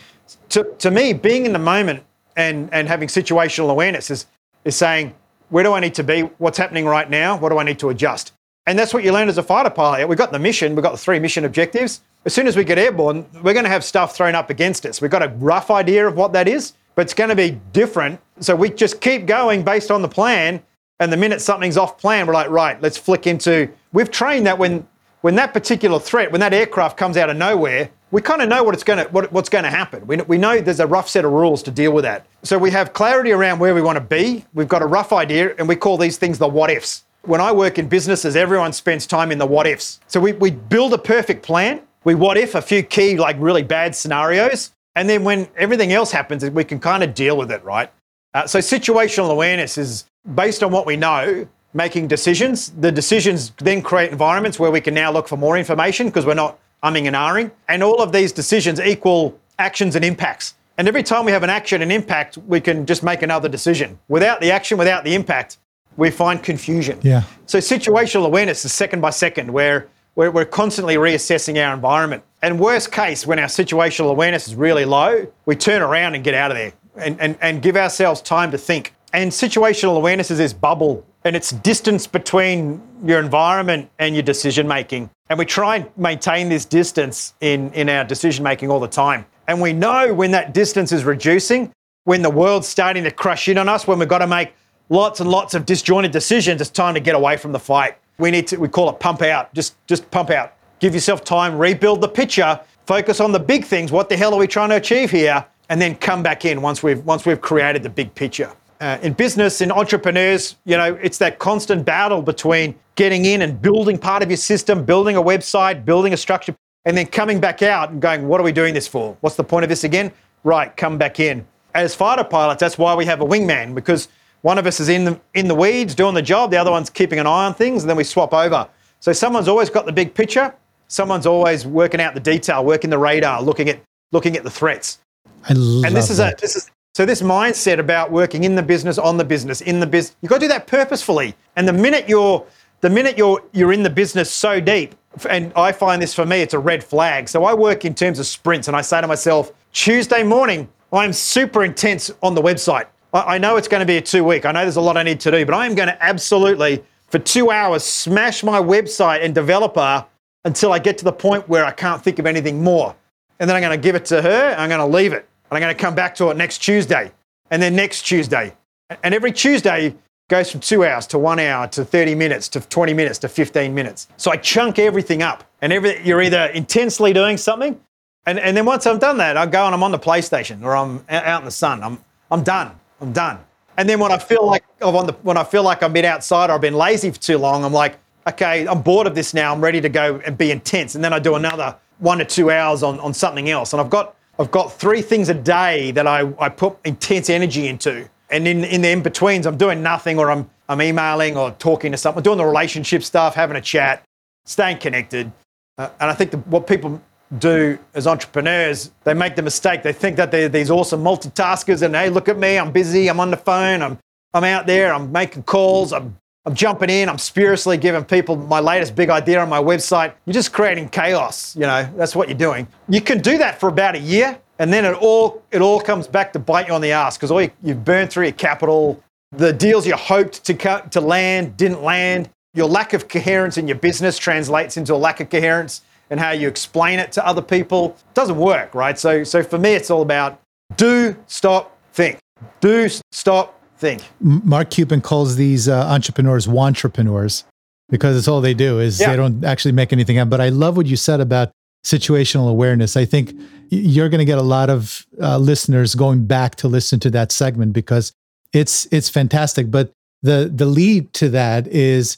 To, to me, being in the moment and, and having situational awareness is, is saying, where do I need to be? What's happening right now? What do I need to adjust? And that's what you learn as a fighter pilot. We've got the mission, we've got the three mission objectives. As soon as we get airborne, we're going to have stuff thrown up against us. We've got a rough idea of what that is, but it's going to be different. So we just keep going based on the plan. And the minute something's off plan, we're like, right, let's flick into. We've trained that when when that particular threat, when that aircraft comes out of nowhere, we kind of know what to, what, what's going to happen. We, we know there's a rough set of rules to deal with that. So we have clarity around where we want to be. We've got a rough idea, and we call these things the what ifs. When I work in businesses, everyone spends time in the what ifs. So we, we build a perfect plan. We what if a few key, like really bad scenarios. And then when everything else happens, we can kind of deal with it, right? Uh, so situational awareness is based on what we know making decisions. The decisions then create environments where we can now look for more information because we're not umming and ahhing. And all of these decisions equal actions and impacts. And every time we have an action and impact, we can just make another decision. Without the action, without the impact, we find confusion. Yeah. So situational awareness is second by second, where we're, we're constantly reassessing our environment. And worst case, when our situational awareness is really low, we turn around and get out of there and, and, and give ourselves time to think. And situational awareness is this bubble and it's distance between your environment and your decision making. And we try and maintain this distance in, in our decision making all the time. And we know when that distance is reducing, when the world's starting to crush in on us, when we've got to make lots and lots of disjointed decisions, it's time to get away from the fight. we need to, we call it pump out. Just, just pump out. Give yourself time, rebuild the picture, focus on the big things. What the hell are we trying to achieve here? And then come back in once we've, once we've created the big picture. Uh, in business, in entrepreneurs, you know, it's that constant battle between getting in and building part of your system, building a website, building a structure, and then coming back out and going, what are we doing this for? What's the point of this again? Right, come back in. As fighter pilots, that's why we have a wingman because one of us is in the, in the weeds doing the job, the other one's keeping an eye on things, and then we swap over. So someone's always got the big picture, someone's always working out the detail, working the radar, looking at looking at the threats. I love And this is that. a this is so this mindset about working in the business, on the business, in the business, you've got to do that purposefully. And the minute you're the minute you're you're in the business so deep, and I find this for me, it's a red flag. So I work in terms of sprints, and I say to myself, Tuesday morning, I'm super intense on the website. I, I know it's going to be a two week. I know there's a lot I need to do, but I am going to absolutely for two hours smash my website and developer until I get to the point where I can't think of anything more. And then I'm going to give it to her, I'm going to leave it. And I'm going to come back to it next Tuesday, and then next Tuesday. And every Tuesday goes from two hours to one hour to 30 minutes to 20 minutes to 15 minutes. So I chunk everything up, and every, you're either intensely doing something, and, and then once I've done that, I go and I'm on the PlayStation or I'm out in the sun. I'm, I'm done. I'm done. And then when I feel like I'm on the, when I feel like I've been outside or I've been lazy for too long, I'm like, okay, I'm bored of this now. I'm ready to go and be intense. And then I do another one to two hours on, on something else. And I've got I've got three things a day that I, I put intense energy into. And in, in the in-betweens, I'm doing nothing or I'm, I'm emailing or talking to someone, doing the relationship stuff, having a chat, staying connected. Uh, and I think the, what people do as entrepreneurs, they make the mistake. They think that they're these awesome multitaskers and, hey, look at me, I'm busy, I'm on the phone, I'm, I'm out there, I'm making calls, I'm, I'm jumping in, I'm spuriously giving people my latest big idea on my website. You're just creating chaos, you know, that's what you're doing. You can do that for about a year and then it all, it all comes back to bite you on the ass because all you, you've burned through your capital. The deals you hoped to, co- to land didn't land. Your lack of coherence in your business translates into a lack of coherence and how you explain it to other people. It doesn't work, right? So, so for me, it's all about do, stop, think. Do, stop, think. Mark Cuban calls these uh, entrepreneurs wantrepreneurs because it's all they do is Yeah. they don't actually make anything happen. But I love what you said about situational awareness. I think you're going to get a lot of uh, listeners going back to listen to that segment because it's it's fantastic. But the the lead to that is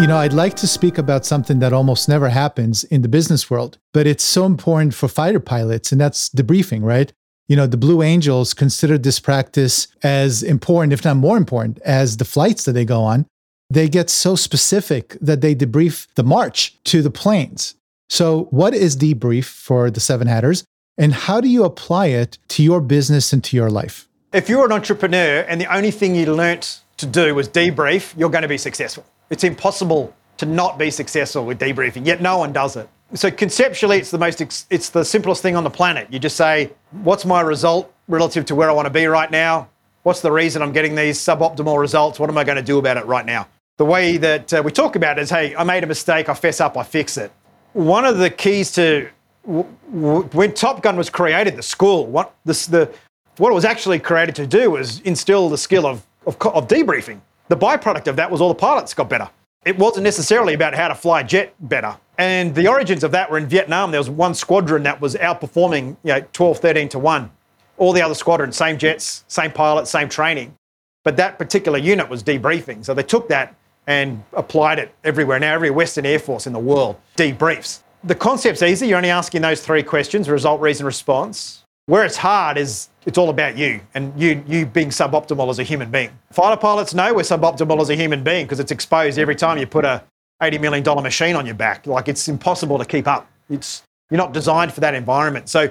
you know, I'd like to speak about something that almost never happens in the business world, but it's so important for fighter pilots, and that's debriefing, right? You know, the Blue Angels consider this practice as important, if not more important, as the flights that they go on. They get so specific that they debrief the march to the planes. So, what is debrief for the Seven Hatters, and how do you apply it to your business and to your life? If you're an entrepreneur and the only thing you learnt to do was debrief, you're going to be successful. It's impossible to not be successful with debriefing, yet no one does it. So conceptually, it's the most, it's the simplest thing on the planet. You just say, what's my result relative to where I want to be right now? What's the reason I'm getting these suboptimal results? What am I going to do about it right now? The way that uh, we talk about it is, hey, I made a mistake, I fess up, I fix it. One of the keys to w- w- when Top Gun was created, the school, what this, the what it was actually created to do was instill the skill of, of, of debriefing. The byproduct of that was all the pilots got better. It wasn't necessarily about how to fly jet better. And the origins of that were in Vietnam. There was one squadron that was outperforming, you know, 12, 13 to 1. All the other squadrons, same jets, same pilots, same training. But that particular unit was debriefing. So they took that and applied it everywhere. Now, every Western Air Force in the world debriefs. The concept's easy. You're only asking those three questions result, reason, response. Where it's hard is it's all about you and you, you being suboptimal as a human being. Fighter pilots know we're suboptimal as a human being because it's exposed every time you put a $80 million machine on your back. Like it's impossible to keep up. It's, you're not designed for that environment. So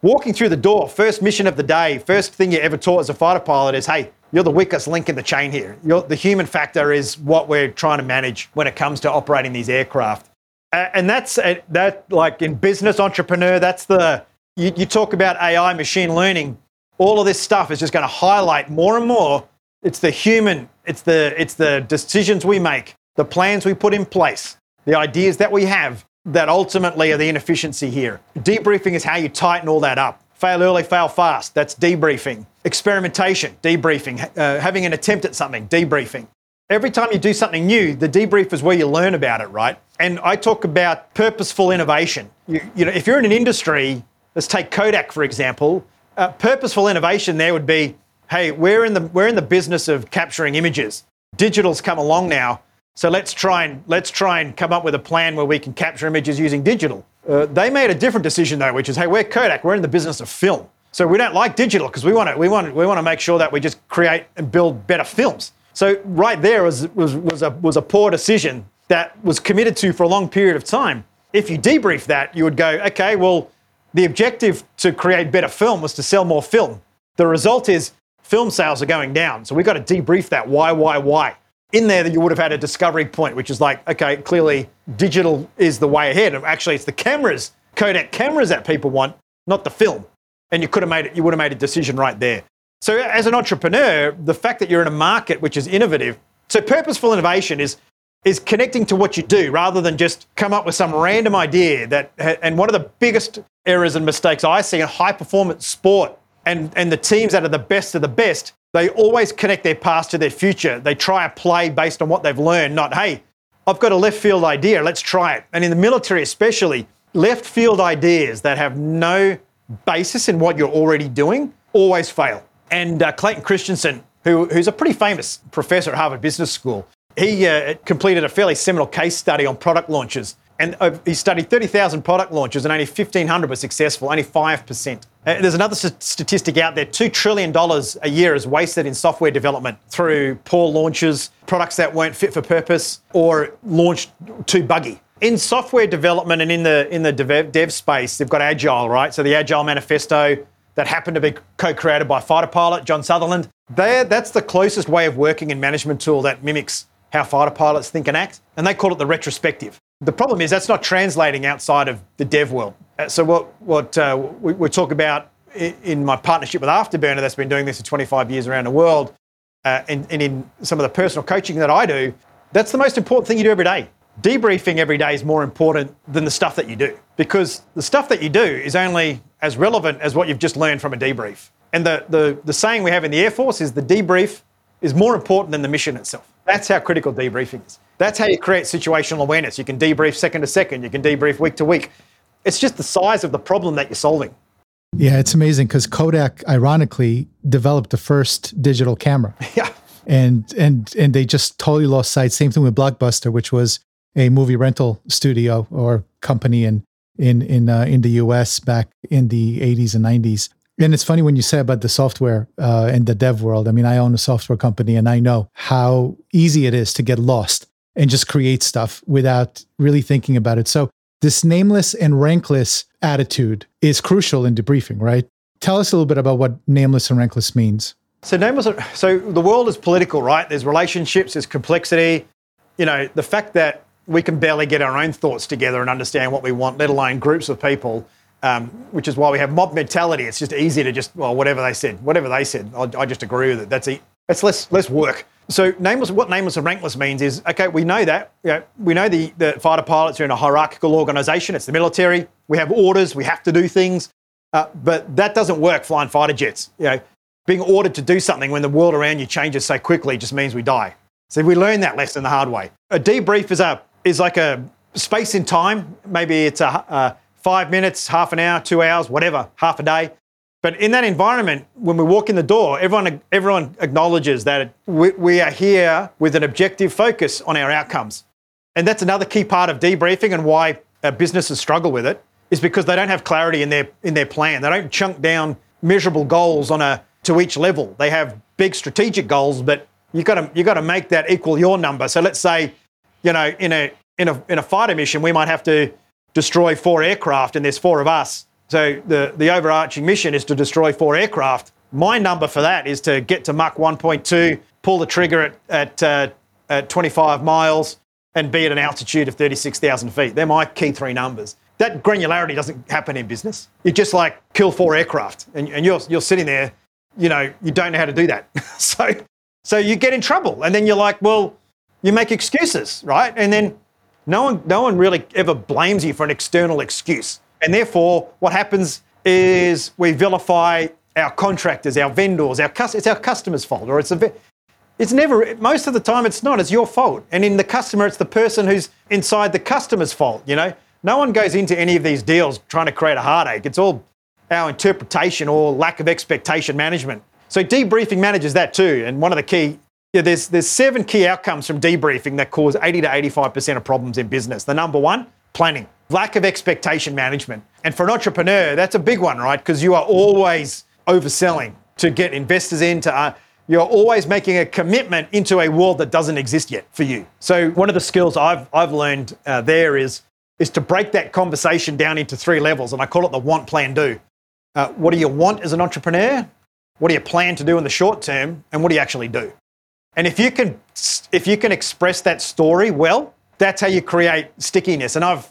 walking through the door, first mission of the day, first thing you're ever taught as a fighter pilot is, hey, you're the weakest link in the chain here. You're, the human factor is what we're trying to manage when it comes to operating these aircraft. And that's that, like in business entrepreneur, that's the, you, you talk about AI, machine learning, all of this stuff is just going to highlight more and more. It's the human, it's the, it's the decisions we make, the plans we put in place, the ideas that we have that ultimately are the inefficiency here. Debriefing is how you tighten all that up. Fail early, fail fast. That's debriefing. Experimentation, debriefing. Uh, having an attempt at something, debriefing. every time you do something new, the debrief is where you learn about it, right? And I talk about purposeful innovation. You, you know, if you're in an industry, let's take Kodak for example. Uh, purposeful innovation there would be, hey, we're in the we're in the business of capturing images. Digital's come along now, so let's try and let's try and come up with a plan where we can capture images using digital. Uh, they made a different decision though, which is, hey, we're Kodak, we're in the business of film. So we don't like digital because we want to we want we want to make sure that we just create and build better films. So right there was, was, was, a, was a poor decision that was committed to for a long period of time. If you debrief that, you would go, okay, well, the objective to create better film was to sell more film. The result is film sales are going down. So we've got to debrief that. Why, why, why? In there, that you would have had a discovery point, which is like, okay, clearly digital is the way ahead. Actually, it's the cameras, Kodak cameras that people want, not the film. And you could have made it, you would have made a decision right there. So, as an entrepreneur, the fact that you're in a market which is innovative, so purposeful innovation is is connecting to what you do rather than just come up with some random idea that and one of the biggest errors and mistakes I see in high performance sport and, and the teams that are the best of the best, they always connect their past to their future. They try a play based on what they've learned, not, hey, I've got a left field idea, let's try it. And in the military especially, left field ideas that have no basis in what you're already doing always fail. And uh, Clayton Christensen, who, who's a pretty famous professor at Harvard Business School, he uh, completed a fairly seminal case study on product launches. And uh, he studied 30,000 product launches and only 1,500 were successful, only 5%. Uh, there's another st- statistic out there $2 trillion a year is wasted in software development through poor launches, products that weren't fit for purpose, or launched too buggy. In software development and in the, in the dev, dev space, they've got Agile, right? So the Agile Manifesto, that happened to be co-created by fighter pilot John Sutherland. There, that's the closest way of working in management tool that mimics how fighter pilots think and act, and they call it the retrospective. The problem is that's not translating outside of the dev world. Uh, so what, what uh, we, we, talk about in my partnership with Afterburner that's been doing this for 25 years around the world, uh, and, and in some of the personal coaching that I do, that's the most important thing you do every day. Debriefing every day is more important than the stuff that you do because the stuff that you do is only as relevant as what you've just learned from a debrief. And the, the, the saying we have in the Air Force is the debrief is more important than the mission itself. That's how critical debriefing is. That's how you create situational awareness. You can debrief second to second, you can debrief week to week. It's just the size of the problem that you're solving. Yeah, it's amazing because Kodak, ironically, developed the first digital camera. [laughs] Yeah. And and and they just totally lost sight. Same thing with Blockbuster, which was a movie rental studio or company, and in in uh, in the U.S. back in the 80s and 90s. And it's funny when you say about the software uh, and the dev world. I mean, I own a software company, and I know how easy it is to get lost and just create stuff without really thinking about it. So this nameless and rankless attitude is crucial in debriefing, right? Tell us a little bit about what nameless and rankless means. So nameless. So the world is political, right? There's relationships, there's complexity. You know, the fact that we can barely get our own thoughts together and understand what we want, let alone groups of people. Um, which is why we have mob mentality. It's just easy to just well, whatever they said, whatever they said, I, I just agree with it. That's it. that's less less work. So nameless, what nameless and rankless means is okay. We know that. You know, we know the, the fighter pilots are in a hierarchical organisation. It's the military. We have orders. We have to do things. Uh, but that doesn't work flying fighter jets. You know, being ordered to do something when the world around you changes so quickly just means we die. So we learn that lesson the hard way. A debrief is a is like a space in time. Maybe it's a, a five minutes, half an hour, two hours, whatever, half a day. But in that environment, when we walk in the door, everyone, everyone acknowledges that we, we are here with an objective focus on our outcomes. And that's another key part of debriefing and why businesses struggle with it is because they don't have clarity in their, in their plan. They don't chunk down measurable goals on a, to each level. They have big strategic goals, but you've got to, you've got to make that equal your number. So let's say you know, in a in a in a fighter mission, we might have to destroy four aircraft, and there's four of us. So the the overarching mission is to destroy four aircraft. My number for that is to get to Mach 1.2, pull the trigger at at, uh, at 25 miles, and be at an altitude of 36,000 feet. They're my key three numbers. That granularity doesn't happen in business. You just like kill four aircraft, and, and you're you're sitting there, you know, you don't know how to do that. [laughs] so so you get in trouble, and then you're like, well you make excuses, right? And then no one, no one really ever blames you for an external excuse. And therefore, what happens is we vilify our contractors, our vendors, our it's our customers' fault, or it's a. It's never, most of the time, it's not. It's your fault. And in the customer, it's the person who's inside the customer's fault, you know? No one goes into any of these deals trying to create a heartache. It's all our interpretation or lack of expectation management. So debriefing manages that too. And one of the key, yeah, there's, there's seven key outcomes from debriefing that cause 80 to 85% of problems in business. The number one, planning. Lack of expectation management. And for an entrepreneur, that's a big one, right? Because you are always overselling to get investors in, to, uh, you're always making a commitment into a world that doesn't exist yet for you. So one of the skills I've, I've learned uh, there is, is to break that conversation down into three levels. And I call it the want, plan, do. Uh, what do you want as an entrepreneur? What do you plan to do in the short term? And what do you actually do? And if you can, if you can express that story well, that's how you create stickiness. And I've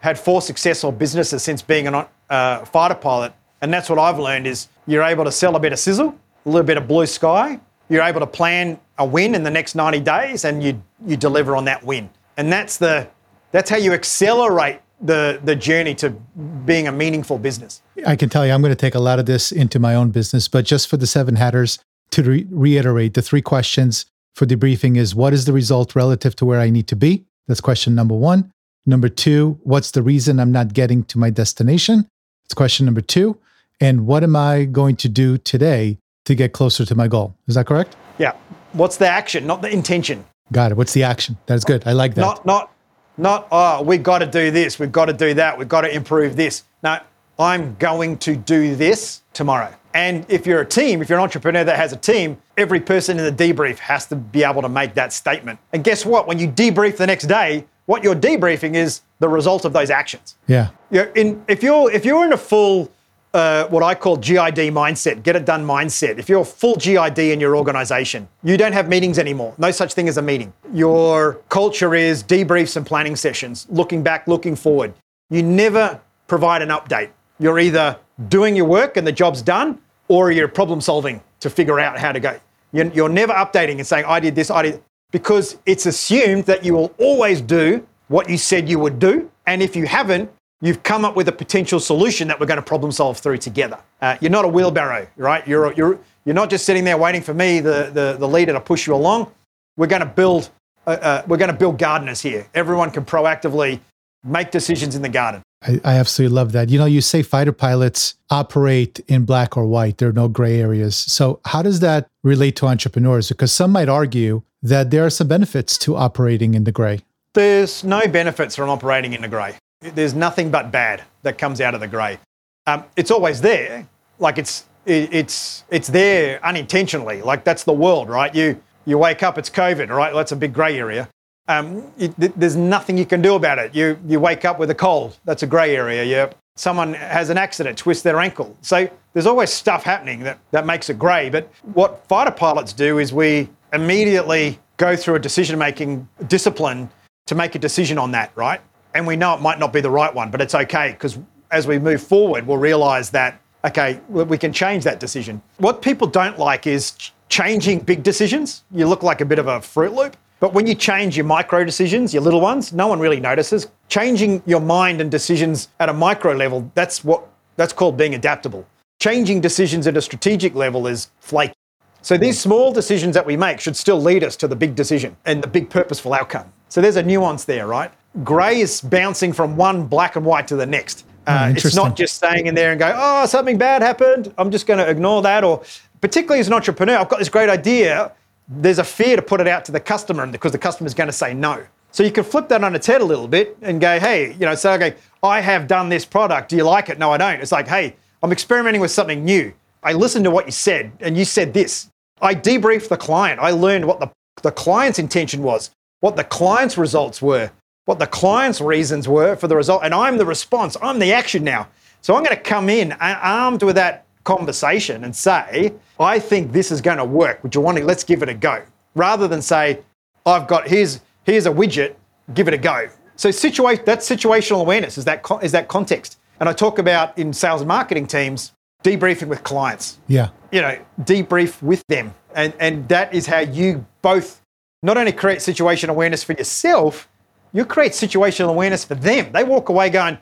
had four successful businesses since being a uh, fighter pilot. And that's what I've learned is you're able to sell a bit of sizzle a little bit of blue sky. You're able to plan a win in the next 90 days and you, you deliver on that win. And that's, the, that's how you accelerate the, the journey to being a meaningful business. I can tell you, I'm going to take a lot of this into my own business, but just for the seven hatters, to re- reiterate, the three questions for debriefing is what is the result relative to where I need to be? That's question number one. Number two, what's the reason I'm not getting to my destination? It's question number two. And what am I going to do today to get closer to my goal. Is that correct? Yeah. What's the action, not the intention? Got it. What's the action? That's good. I like that. Not, not, not. Oh, we've got to do this. We've got to do that. We've got to improve this. No, I'm going to do this tomorrow. And if you're a team, if you're an entrepreneur that has a team, every person in the debrief has to be able to make that statement. And guess what? When you debrief the next day, what you're debriefing is the result of those actions. Yeah. You're in, if you're if you're in a full uh, what I call GID mindset, get it done mindset. If you're full GID in your organization, you don't have meetings anymore. No such thing as a meeting. Your culture is debriefs and planning sessions, looking back, looking forward. You never provide an update. You're either doing your work and the job's done, or you're problem solving to figure out how to go. You're never updating and saying, I did this, I did, because it's assumed that you will always do what you said you would do. And if you haven't, you've come up with a potential solution that we're going to problem solve through together. Uh, you're not a wheelbarrow, right? You're, you're, you're not just sitting there waiting for me, the, the, the leader, to push you along. We're going to build, uh, uh, we're going to build gardeners here. Everyone can proactively make decisions in the garden. I, I, absolutely love that. You know, you say fighter pilots operate in black or white, there are no gray areas. So, how does that relate to entrepreneurs? Because some might argue that there are some benefits to operating in the gray. There's no benefits from operating in the grey there's nothing but bad that comes out of the grey. Um, it's always there, like it's it, it's it's there unintentionally. Like that's the world, right? You you wake up, it's COVID, right? Well, that's a big grey area. Um, there's nothing you can do about it. You you wake up with a cold, that's a grey area. You someone has an accident, twists their ankle. So there's always stuff happening that, that makes it grey. But what fighter pilots do is we immediately go through a decision making discipline to make a decision on that, right? and we know it might not be the right one, but it's okay because as we move forward, we'll realize that, okay, we can change that decision. What people don't like is changing big decisions. You look like a bit of a Fruit Loop. But when you change your micro decisions, your little ones, no one really notices. Changing your mind and decisions at a micro level, that's what that's called being adaptable. Changing decisions at a strategic level is flaky. So these small decisions that we make should still lead us to the big decision and the big purposeful outcome. So there's a nuance there, right? grey is bouncing from one black and white to the next. Uh, oh, it's not just staying in there and going, oh, something bad happened. I'm just going to ignore that. Or particularly as an entrepreneur, I've got this great idea. There's a fear to put it out to the customer because the customer is going to say no. So you can flip that on its head a little bit and go, hey, you know, say, okay, I have done this product. Do you like it? No, I don't. It's like, hey, I'm experimenting with something new. I listened to what you said and you said this. I debriefed the client. I learned what the, the client's intention was, what the client's results were what the client's reasons were for the result, and I'm the response. I'm the action now. So I'm going to come in armed with that conversation and say, I think this is going to work. Would you want to? Let's give it a go. Rather than say, I've got here's here's a widget, give it a go. So situation that's situational awareness is that is that context. And I talk about in sales and marketing teams debriefing with clients. Yeah. You know, debrief with them. And and that is how you both not only create situational awareness for yourself, you create situational awareness for them. They walk away going,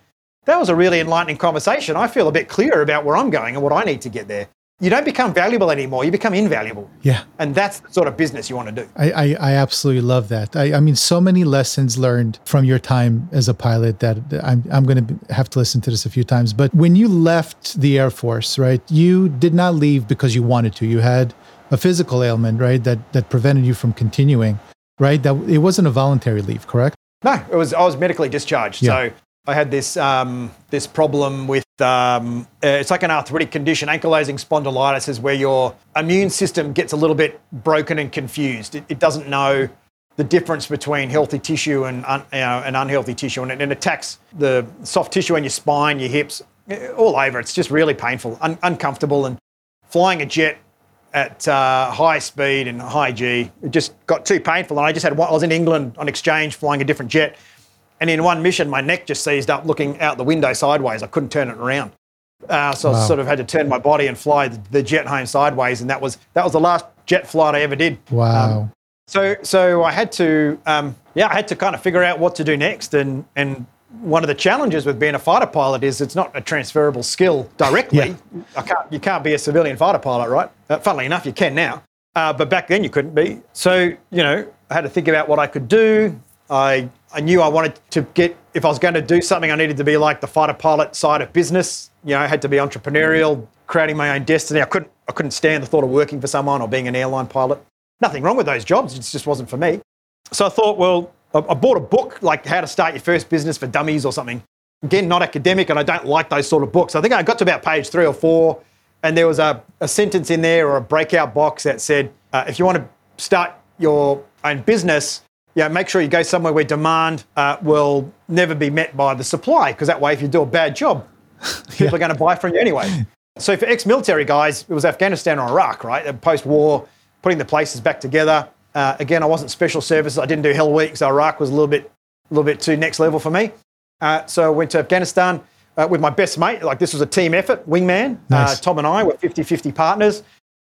that was a really enlightening conversation. I feel a bit clearer about where I'm going and what I need to get there. you don't become valuable anymore. You become invaluable. Yeah. And that's the sort of business you want to do. I, I, I absolutely love that. I, I mean, so many lessons learned from your time as a pilot that I'm, I'm going to have to listen to this a few times. But when you left the Air Force, right, you did not leave because you wanted to. You had a physical ailment, right, that, that prevented you from continuing, right? That it wasn't a voluntary leave, correct? No, it was. I was medically discharged. Yeah. So I had this um, this problem with um, uh, it's like an arthritic condition. Ankylosing spondylitis is where your immune system gets a little bit broken and confused. It, it doesn't know the difference between healthy tissue and un, you know, unhealthy tissue, and it, and attacks the soft tissue in your spine, your hips, uh, all over. It's just really painful, un, uncomfortable, and flying a jet at uh, high speed and high G, it just got too painful. And I just had one, I was in England on exchange flying a different jet. And in one mission, my neck just seized up looking out the window sideways. I couldn't turn it around. Uh, so I sort of had to turn my body and fly the, the jet home sideways. And that was, that was the last jet flight I ever did. Wow. Um, so, so I had to, um, yeah, I had to kind of figure out what to do next. And, and one of the challenges with being a fighter pilot is it's not a transferable skill directly. Yeah. I can't, you can't be a civilian fighter pilot, right? Uh, funnily enough, you can now. Uh, but back then you couldn't be. So, you know, I had to think about what I could do. I, I knew I wanted to get, if I was going to do something, I needed to be like the fighter pilot side of business. You know, I had to be entrepreneurial, creating my own destiny. I couldn't, I couldn't stand the thought of working for someone or being an airline pilot. Nothing wrong with those jobs, it just wasn't for me. So I thought, well, I, bought a book like How to Start Your First Business for Dummies or something. Again, not academic, and I don't like those sort of books. I think I got to about page three or four, and there was a, a sentence in there or a breakout box that said, uh, if you want to start your own business, yeah, make sure you go somewhere where demand uh, will never be met by the supply, because that way, if you do a bad job, [laughs] people are going to buy from you anyway. So for ex-military guys, it was Afghanistan or Iraq, right? Post-war, putting the places back together. Uh, again, I wasn't special services. I didn't do Hell Week, so Iraq was a little bit, a little bit too next level for me. Uh, so I went to Afghanistan uh, with my best mate. Like this was a team effort, wingman. Nice. Uh, Tom and I were 50-50 partners.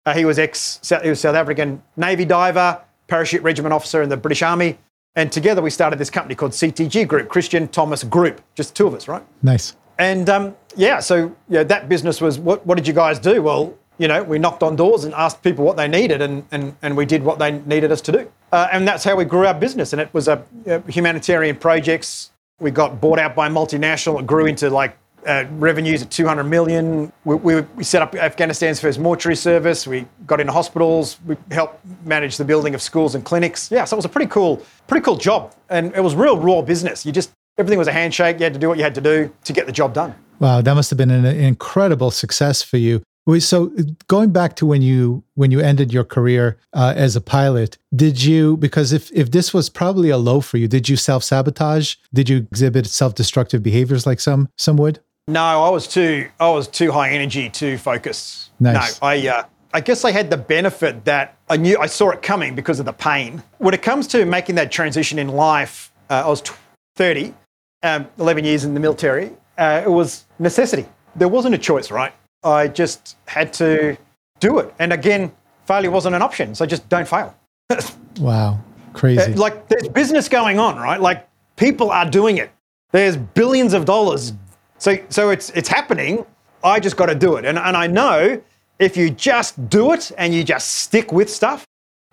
Uh, he was ex, he was South African Navy diver, parachute regiment officer in the British Army. And together we started this company called CTG Group, Christian Thomas Group, just two of us, right? Nice. And um, yeah, so yeah, that business was what, what did you guys do? Well, you know, we knocked on doors and asked people what they needed, and, and, and we did what they needed us to do. Uh, and that's how we grew our business. And it was a uh, humanitarian projects. We got bought out by a multinational. It grew into like uh, revenues at 200 million. We, we, we set up Afghanistan's first mortuary service. We got into hospitals. We helped manage the building of schools and clinics. Yeah, so it was a pretty cool, pretty cool job. And it was real raw business. You just everything was a handshake. You had to do what you had to do to get the job done. Wow, that must have been an incredible success for you. So going back to when you when you ended your career uh, as a pilot, did you because if if this was probably a low for you, did you self sabotage? Did you exhibit self destructive behaviors like some some would? No, I was too. I was too high energy, to focus. Nice. No, I. Uh, I guess I had the benefit that I knew I saw it coming because of the pain. When it comes to making that transition in life, uh, I was tw- 30, um, 11 years in the military. Uh, it was necessity. There wasn't a choice, right? I just had to do it. And again, failure wasn't an option. So just don't fail. [laughs] Wow, crazy. like there's business going on, right? Like people are doing it. There's billions of dollars. So so it's it's happening. I just got to do it. And and I know if you just do it and you just stick with stuff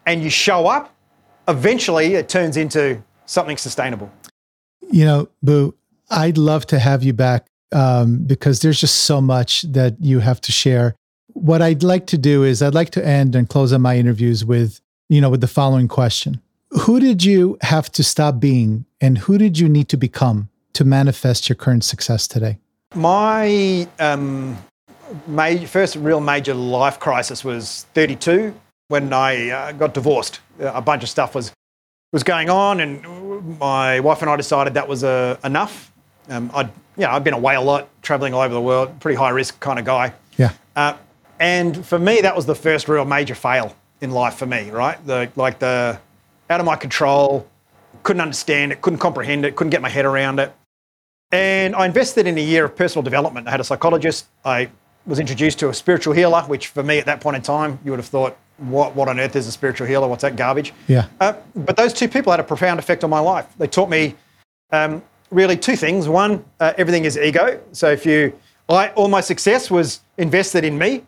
and you show up, eventually it turns into something sustainable. You know, Boo, I'd love to have you back um, because there's just so much that you have to share. What I'd like to do is I'd like to end and close on my interviews with, you know, with the following question. Who did you have to stop being and who did you need to become to manifest your current success today? My um, first real major life crisis was 32 when I uh, got divorced. Uh, A bunch of stuff was was going on, and my wife and I decided that was uh, enough. Um, I'd you know I've been away a lot, traveling all over the world, pretty high risk kind of guy. Yeah. Uh, and for me, that was the first real major fail in life for me, right? The like the out of my control, couldn't understand it, couldn't comprehend it, couldn't get my head around it. And I invested in a year of personal development. I had a psychologist. I was introduced to a spiritual healer, which for me at that point in time, you would have thought, what, what on earth is a spiritual healer? What's that garbage? Yeah. Uh, but those two people had a profound effect on my life. They taught me um, really two things. One, uh, everything is ego. So if you, I, all my success was invested in me.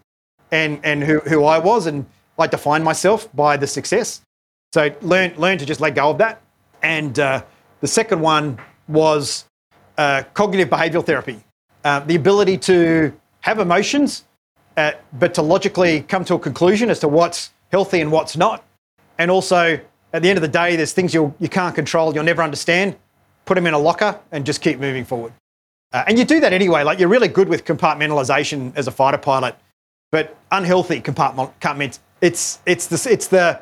and and who, who I was, and I defined myself by the success. So learn learn to just let go of that. And uh, the second one was uh, cognitive behavioral therapy, uh, the ability to have emotions, uh, but to logically come to a conclusion as to what's healthy and what's not, and also at the end of the day, there's things you you can't control, you'll never understand. Put them in a locker and just keep moving forward. Uh, and you do that anyway. Like you're really good with compartmentalization as a fighter pilot, but unhealthy compartment. It's it's the it's the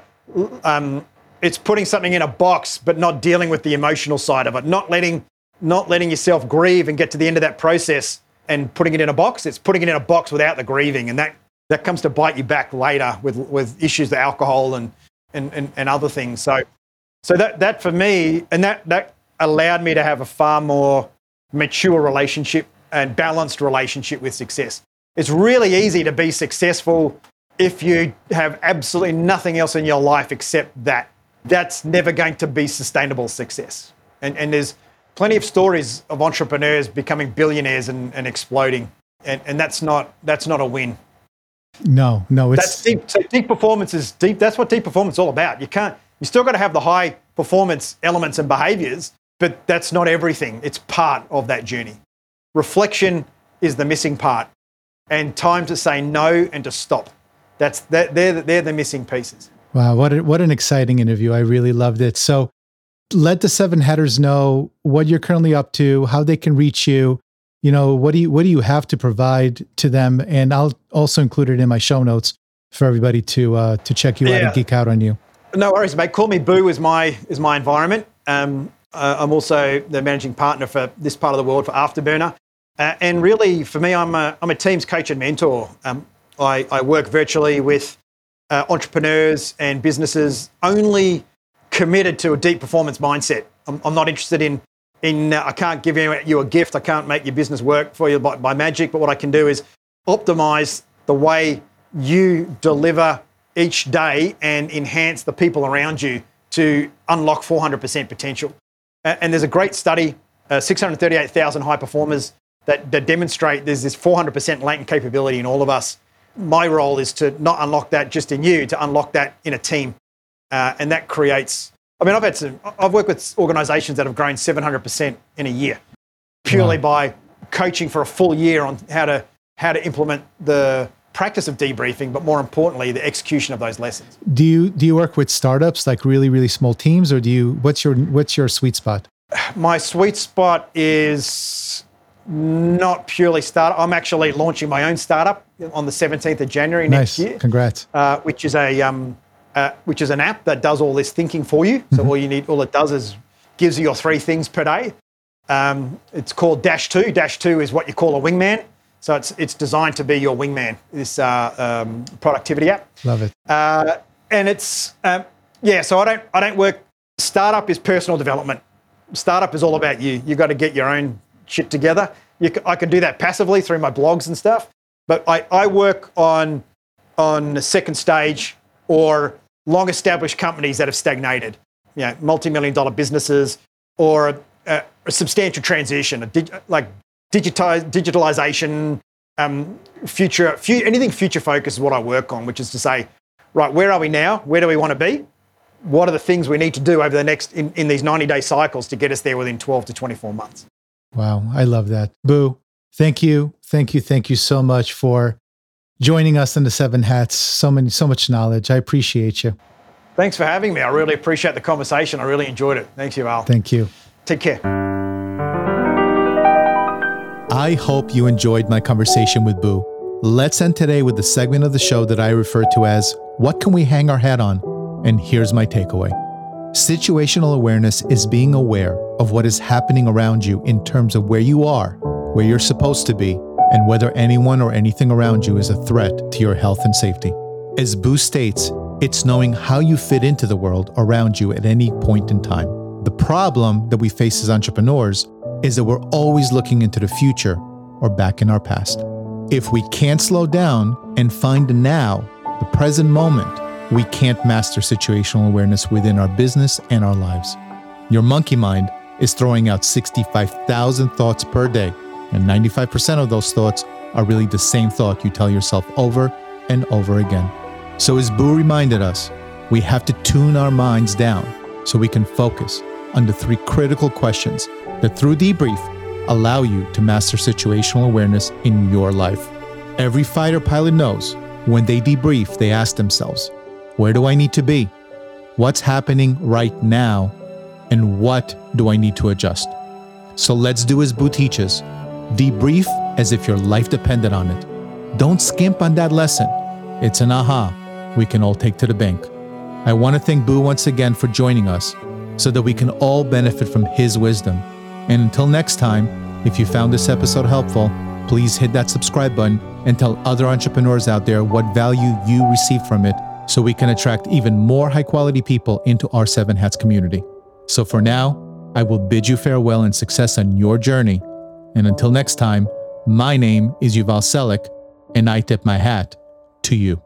um, it's putting something in a box, but not dealing with the emotional side of it. Not letting not letting yourself grieve and get to the end of that process and putting it in a box. It's putting it in a box without the grieving, and that that comes to bite you back later with with issues of alcohol and and, and, and other things. So so that that for me, and that that allowed me to have a far more mature relationship and balanced relationship with success. It's really easy to be successful if you have absolutely nothing else in your life except that. That's never going to be sustainable success. And, and there's plenty of stories of entrepreneurs becoming billionaires and, and exploding. And, and that's not that's not a win. No, no, it's that's deep. So deep performance is deep. That's what deep performance is all about. You can't. You still got to have the high performance elements and behaviors, but that's not everything. It's part of that journey. Reflection is the missing part, and time to say no and to stop. That's that, they're, they're the missing pieces. Wow, what, a, what an exciting interview. I really loved it. So let the seven hatters know what you're currently up to, how they can reach you. You know, what do you what do you have to provide to them? And I'll also include it in my show notes for everybody to uh, to check you yeah. out and geek out on you. No worries, mate. Call me Boo is my is my environment. Um, uh, I'm also the managing partner for this part of the world for Afterburner. Uh, and really, for me, I'm a, I'm a team's coach and mentor. Um, I, I, work virtually with uh, entrepreneurs and businesses only committed to a deep performance mindset. I'm, I'm not interested in, in uh, I can't give you, a gift, I can't make your business work for you by, by magic, but what I can do is optimize the way you deliver each day and enhance the people around you to unlock 400% potential. And there's a great study, uh, 638,000 high performers that, that demonstrate there's this 400% latent capability in all of us. My role is to not unlock that just in you, to unlock that in a team. Uh, and that creates, I mean, I've had some, I've worked with organizations that have grown 700% in a year purely wow. by coaching for a full year on how to, how to implement the practice of debriefing, but more importantly, the execution of those lessons. Do you do you work with startups like really really small teams, or do you what's your what's your sweet spot? My sweet spot is not purely startup. I'm actually launching my own startup on the 17th of January nice. next year. Congrats. Uh, which is a um, uh, which is an app that does all this thinking for you. So mm-hmm. all you need, all it does is gives you your three things per day. Um, it's called Dash Two. Dash Two is what you call a wingman. So it's it's designed to be your wingman. This uh, um, productivity app. Love it. Uh, and it's um, yeah. So I don't I don't work. Startup is personal development. Startup is all about you. You got to get your own shit together. You, I can do that passively through my blogs and stuff. But I, I work on on the second stage or long established companies that have stagnated. You know, multi-million dollar businesses or a, a substantial transition, a dig, like digitize, digitalization, um, future, future, anything future focused is what I work on, which is to say, right, where are we now? Where do we want to be? What are the things we need to do over the next, in, in these 90 day cycles to get us there within 12 to 24 months? Wow, I love that. Boo, thank you. Thank you. Thank you so much for joining us in the Seven Hats. So many, so much knowledge. I appreciate you. Thanks for having me. I really appreciate the conversation. I really enjoyed it. Thanks, Yuval. Thank you. Take care. I hope you enjoyed my conversation with Boo. Let's end today with the segment of the show that I refer to as What Can We Hang Our Hat On? And here's my takeaway Situational awareness is being aware of what is happening around you in terms of where you are, where you're supposed to be, and whether anyone or anything around you is a threat to your health and safety. As Boo states, it's knowing how you fit into the world around you at any point in time. The problem that we face as entrepreneurs is that we're always looking into the future or back in our past. If we can't slow down and find the now, the present moment, we can't master situational awareness within our business and our lives. Your monkey mind is throwing out 65,000 thoughts per day, and 95% of those thoughts are really the same thought you tell yourself over and over again. So, as Boo reminded us, we have to tune our minds down so we can focus on the three critical questions that, through debrief, allow you to master situational awareness in your life. Every fighter pilot knows when they debrief, they ask themselves, Where do I need to be? What's happening right now? And what do I need to adjust? So let's do as Boo teaches debrief as if your life depended on it. Don't skimp on that lesson. It's an aha we can all take to the bank. I want to thank Boo once again for joining us so that we can all benefit from his wisdom. And until next time, if you found this episode helpful, please hit that subscribe button and tell other entrepreneurs out there what value you receive from it so we can attract even more high quality people into our Seven Hats community. So for now, I will bid you farewell and success on your journey. And until next time, my name is Yuval Selik, and I tip my hat to you.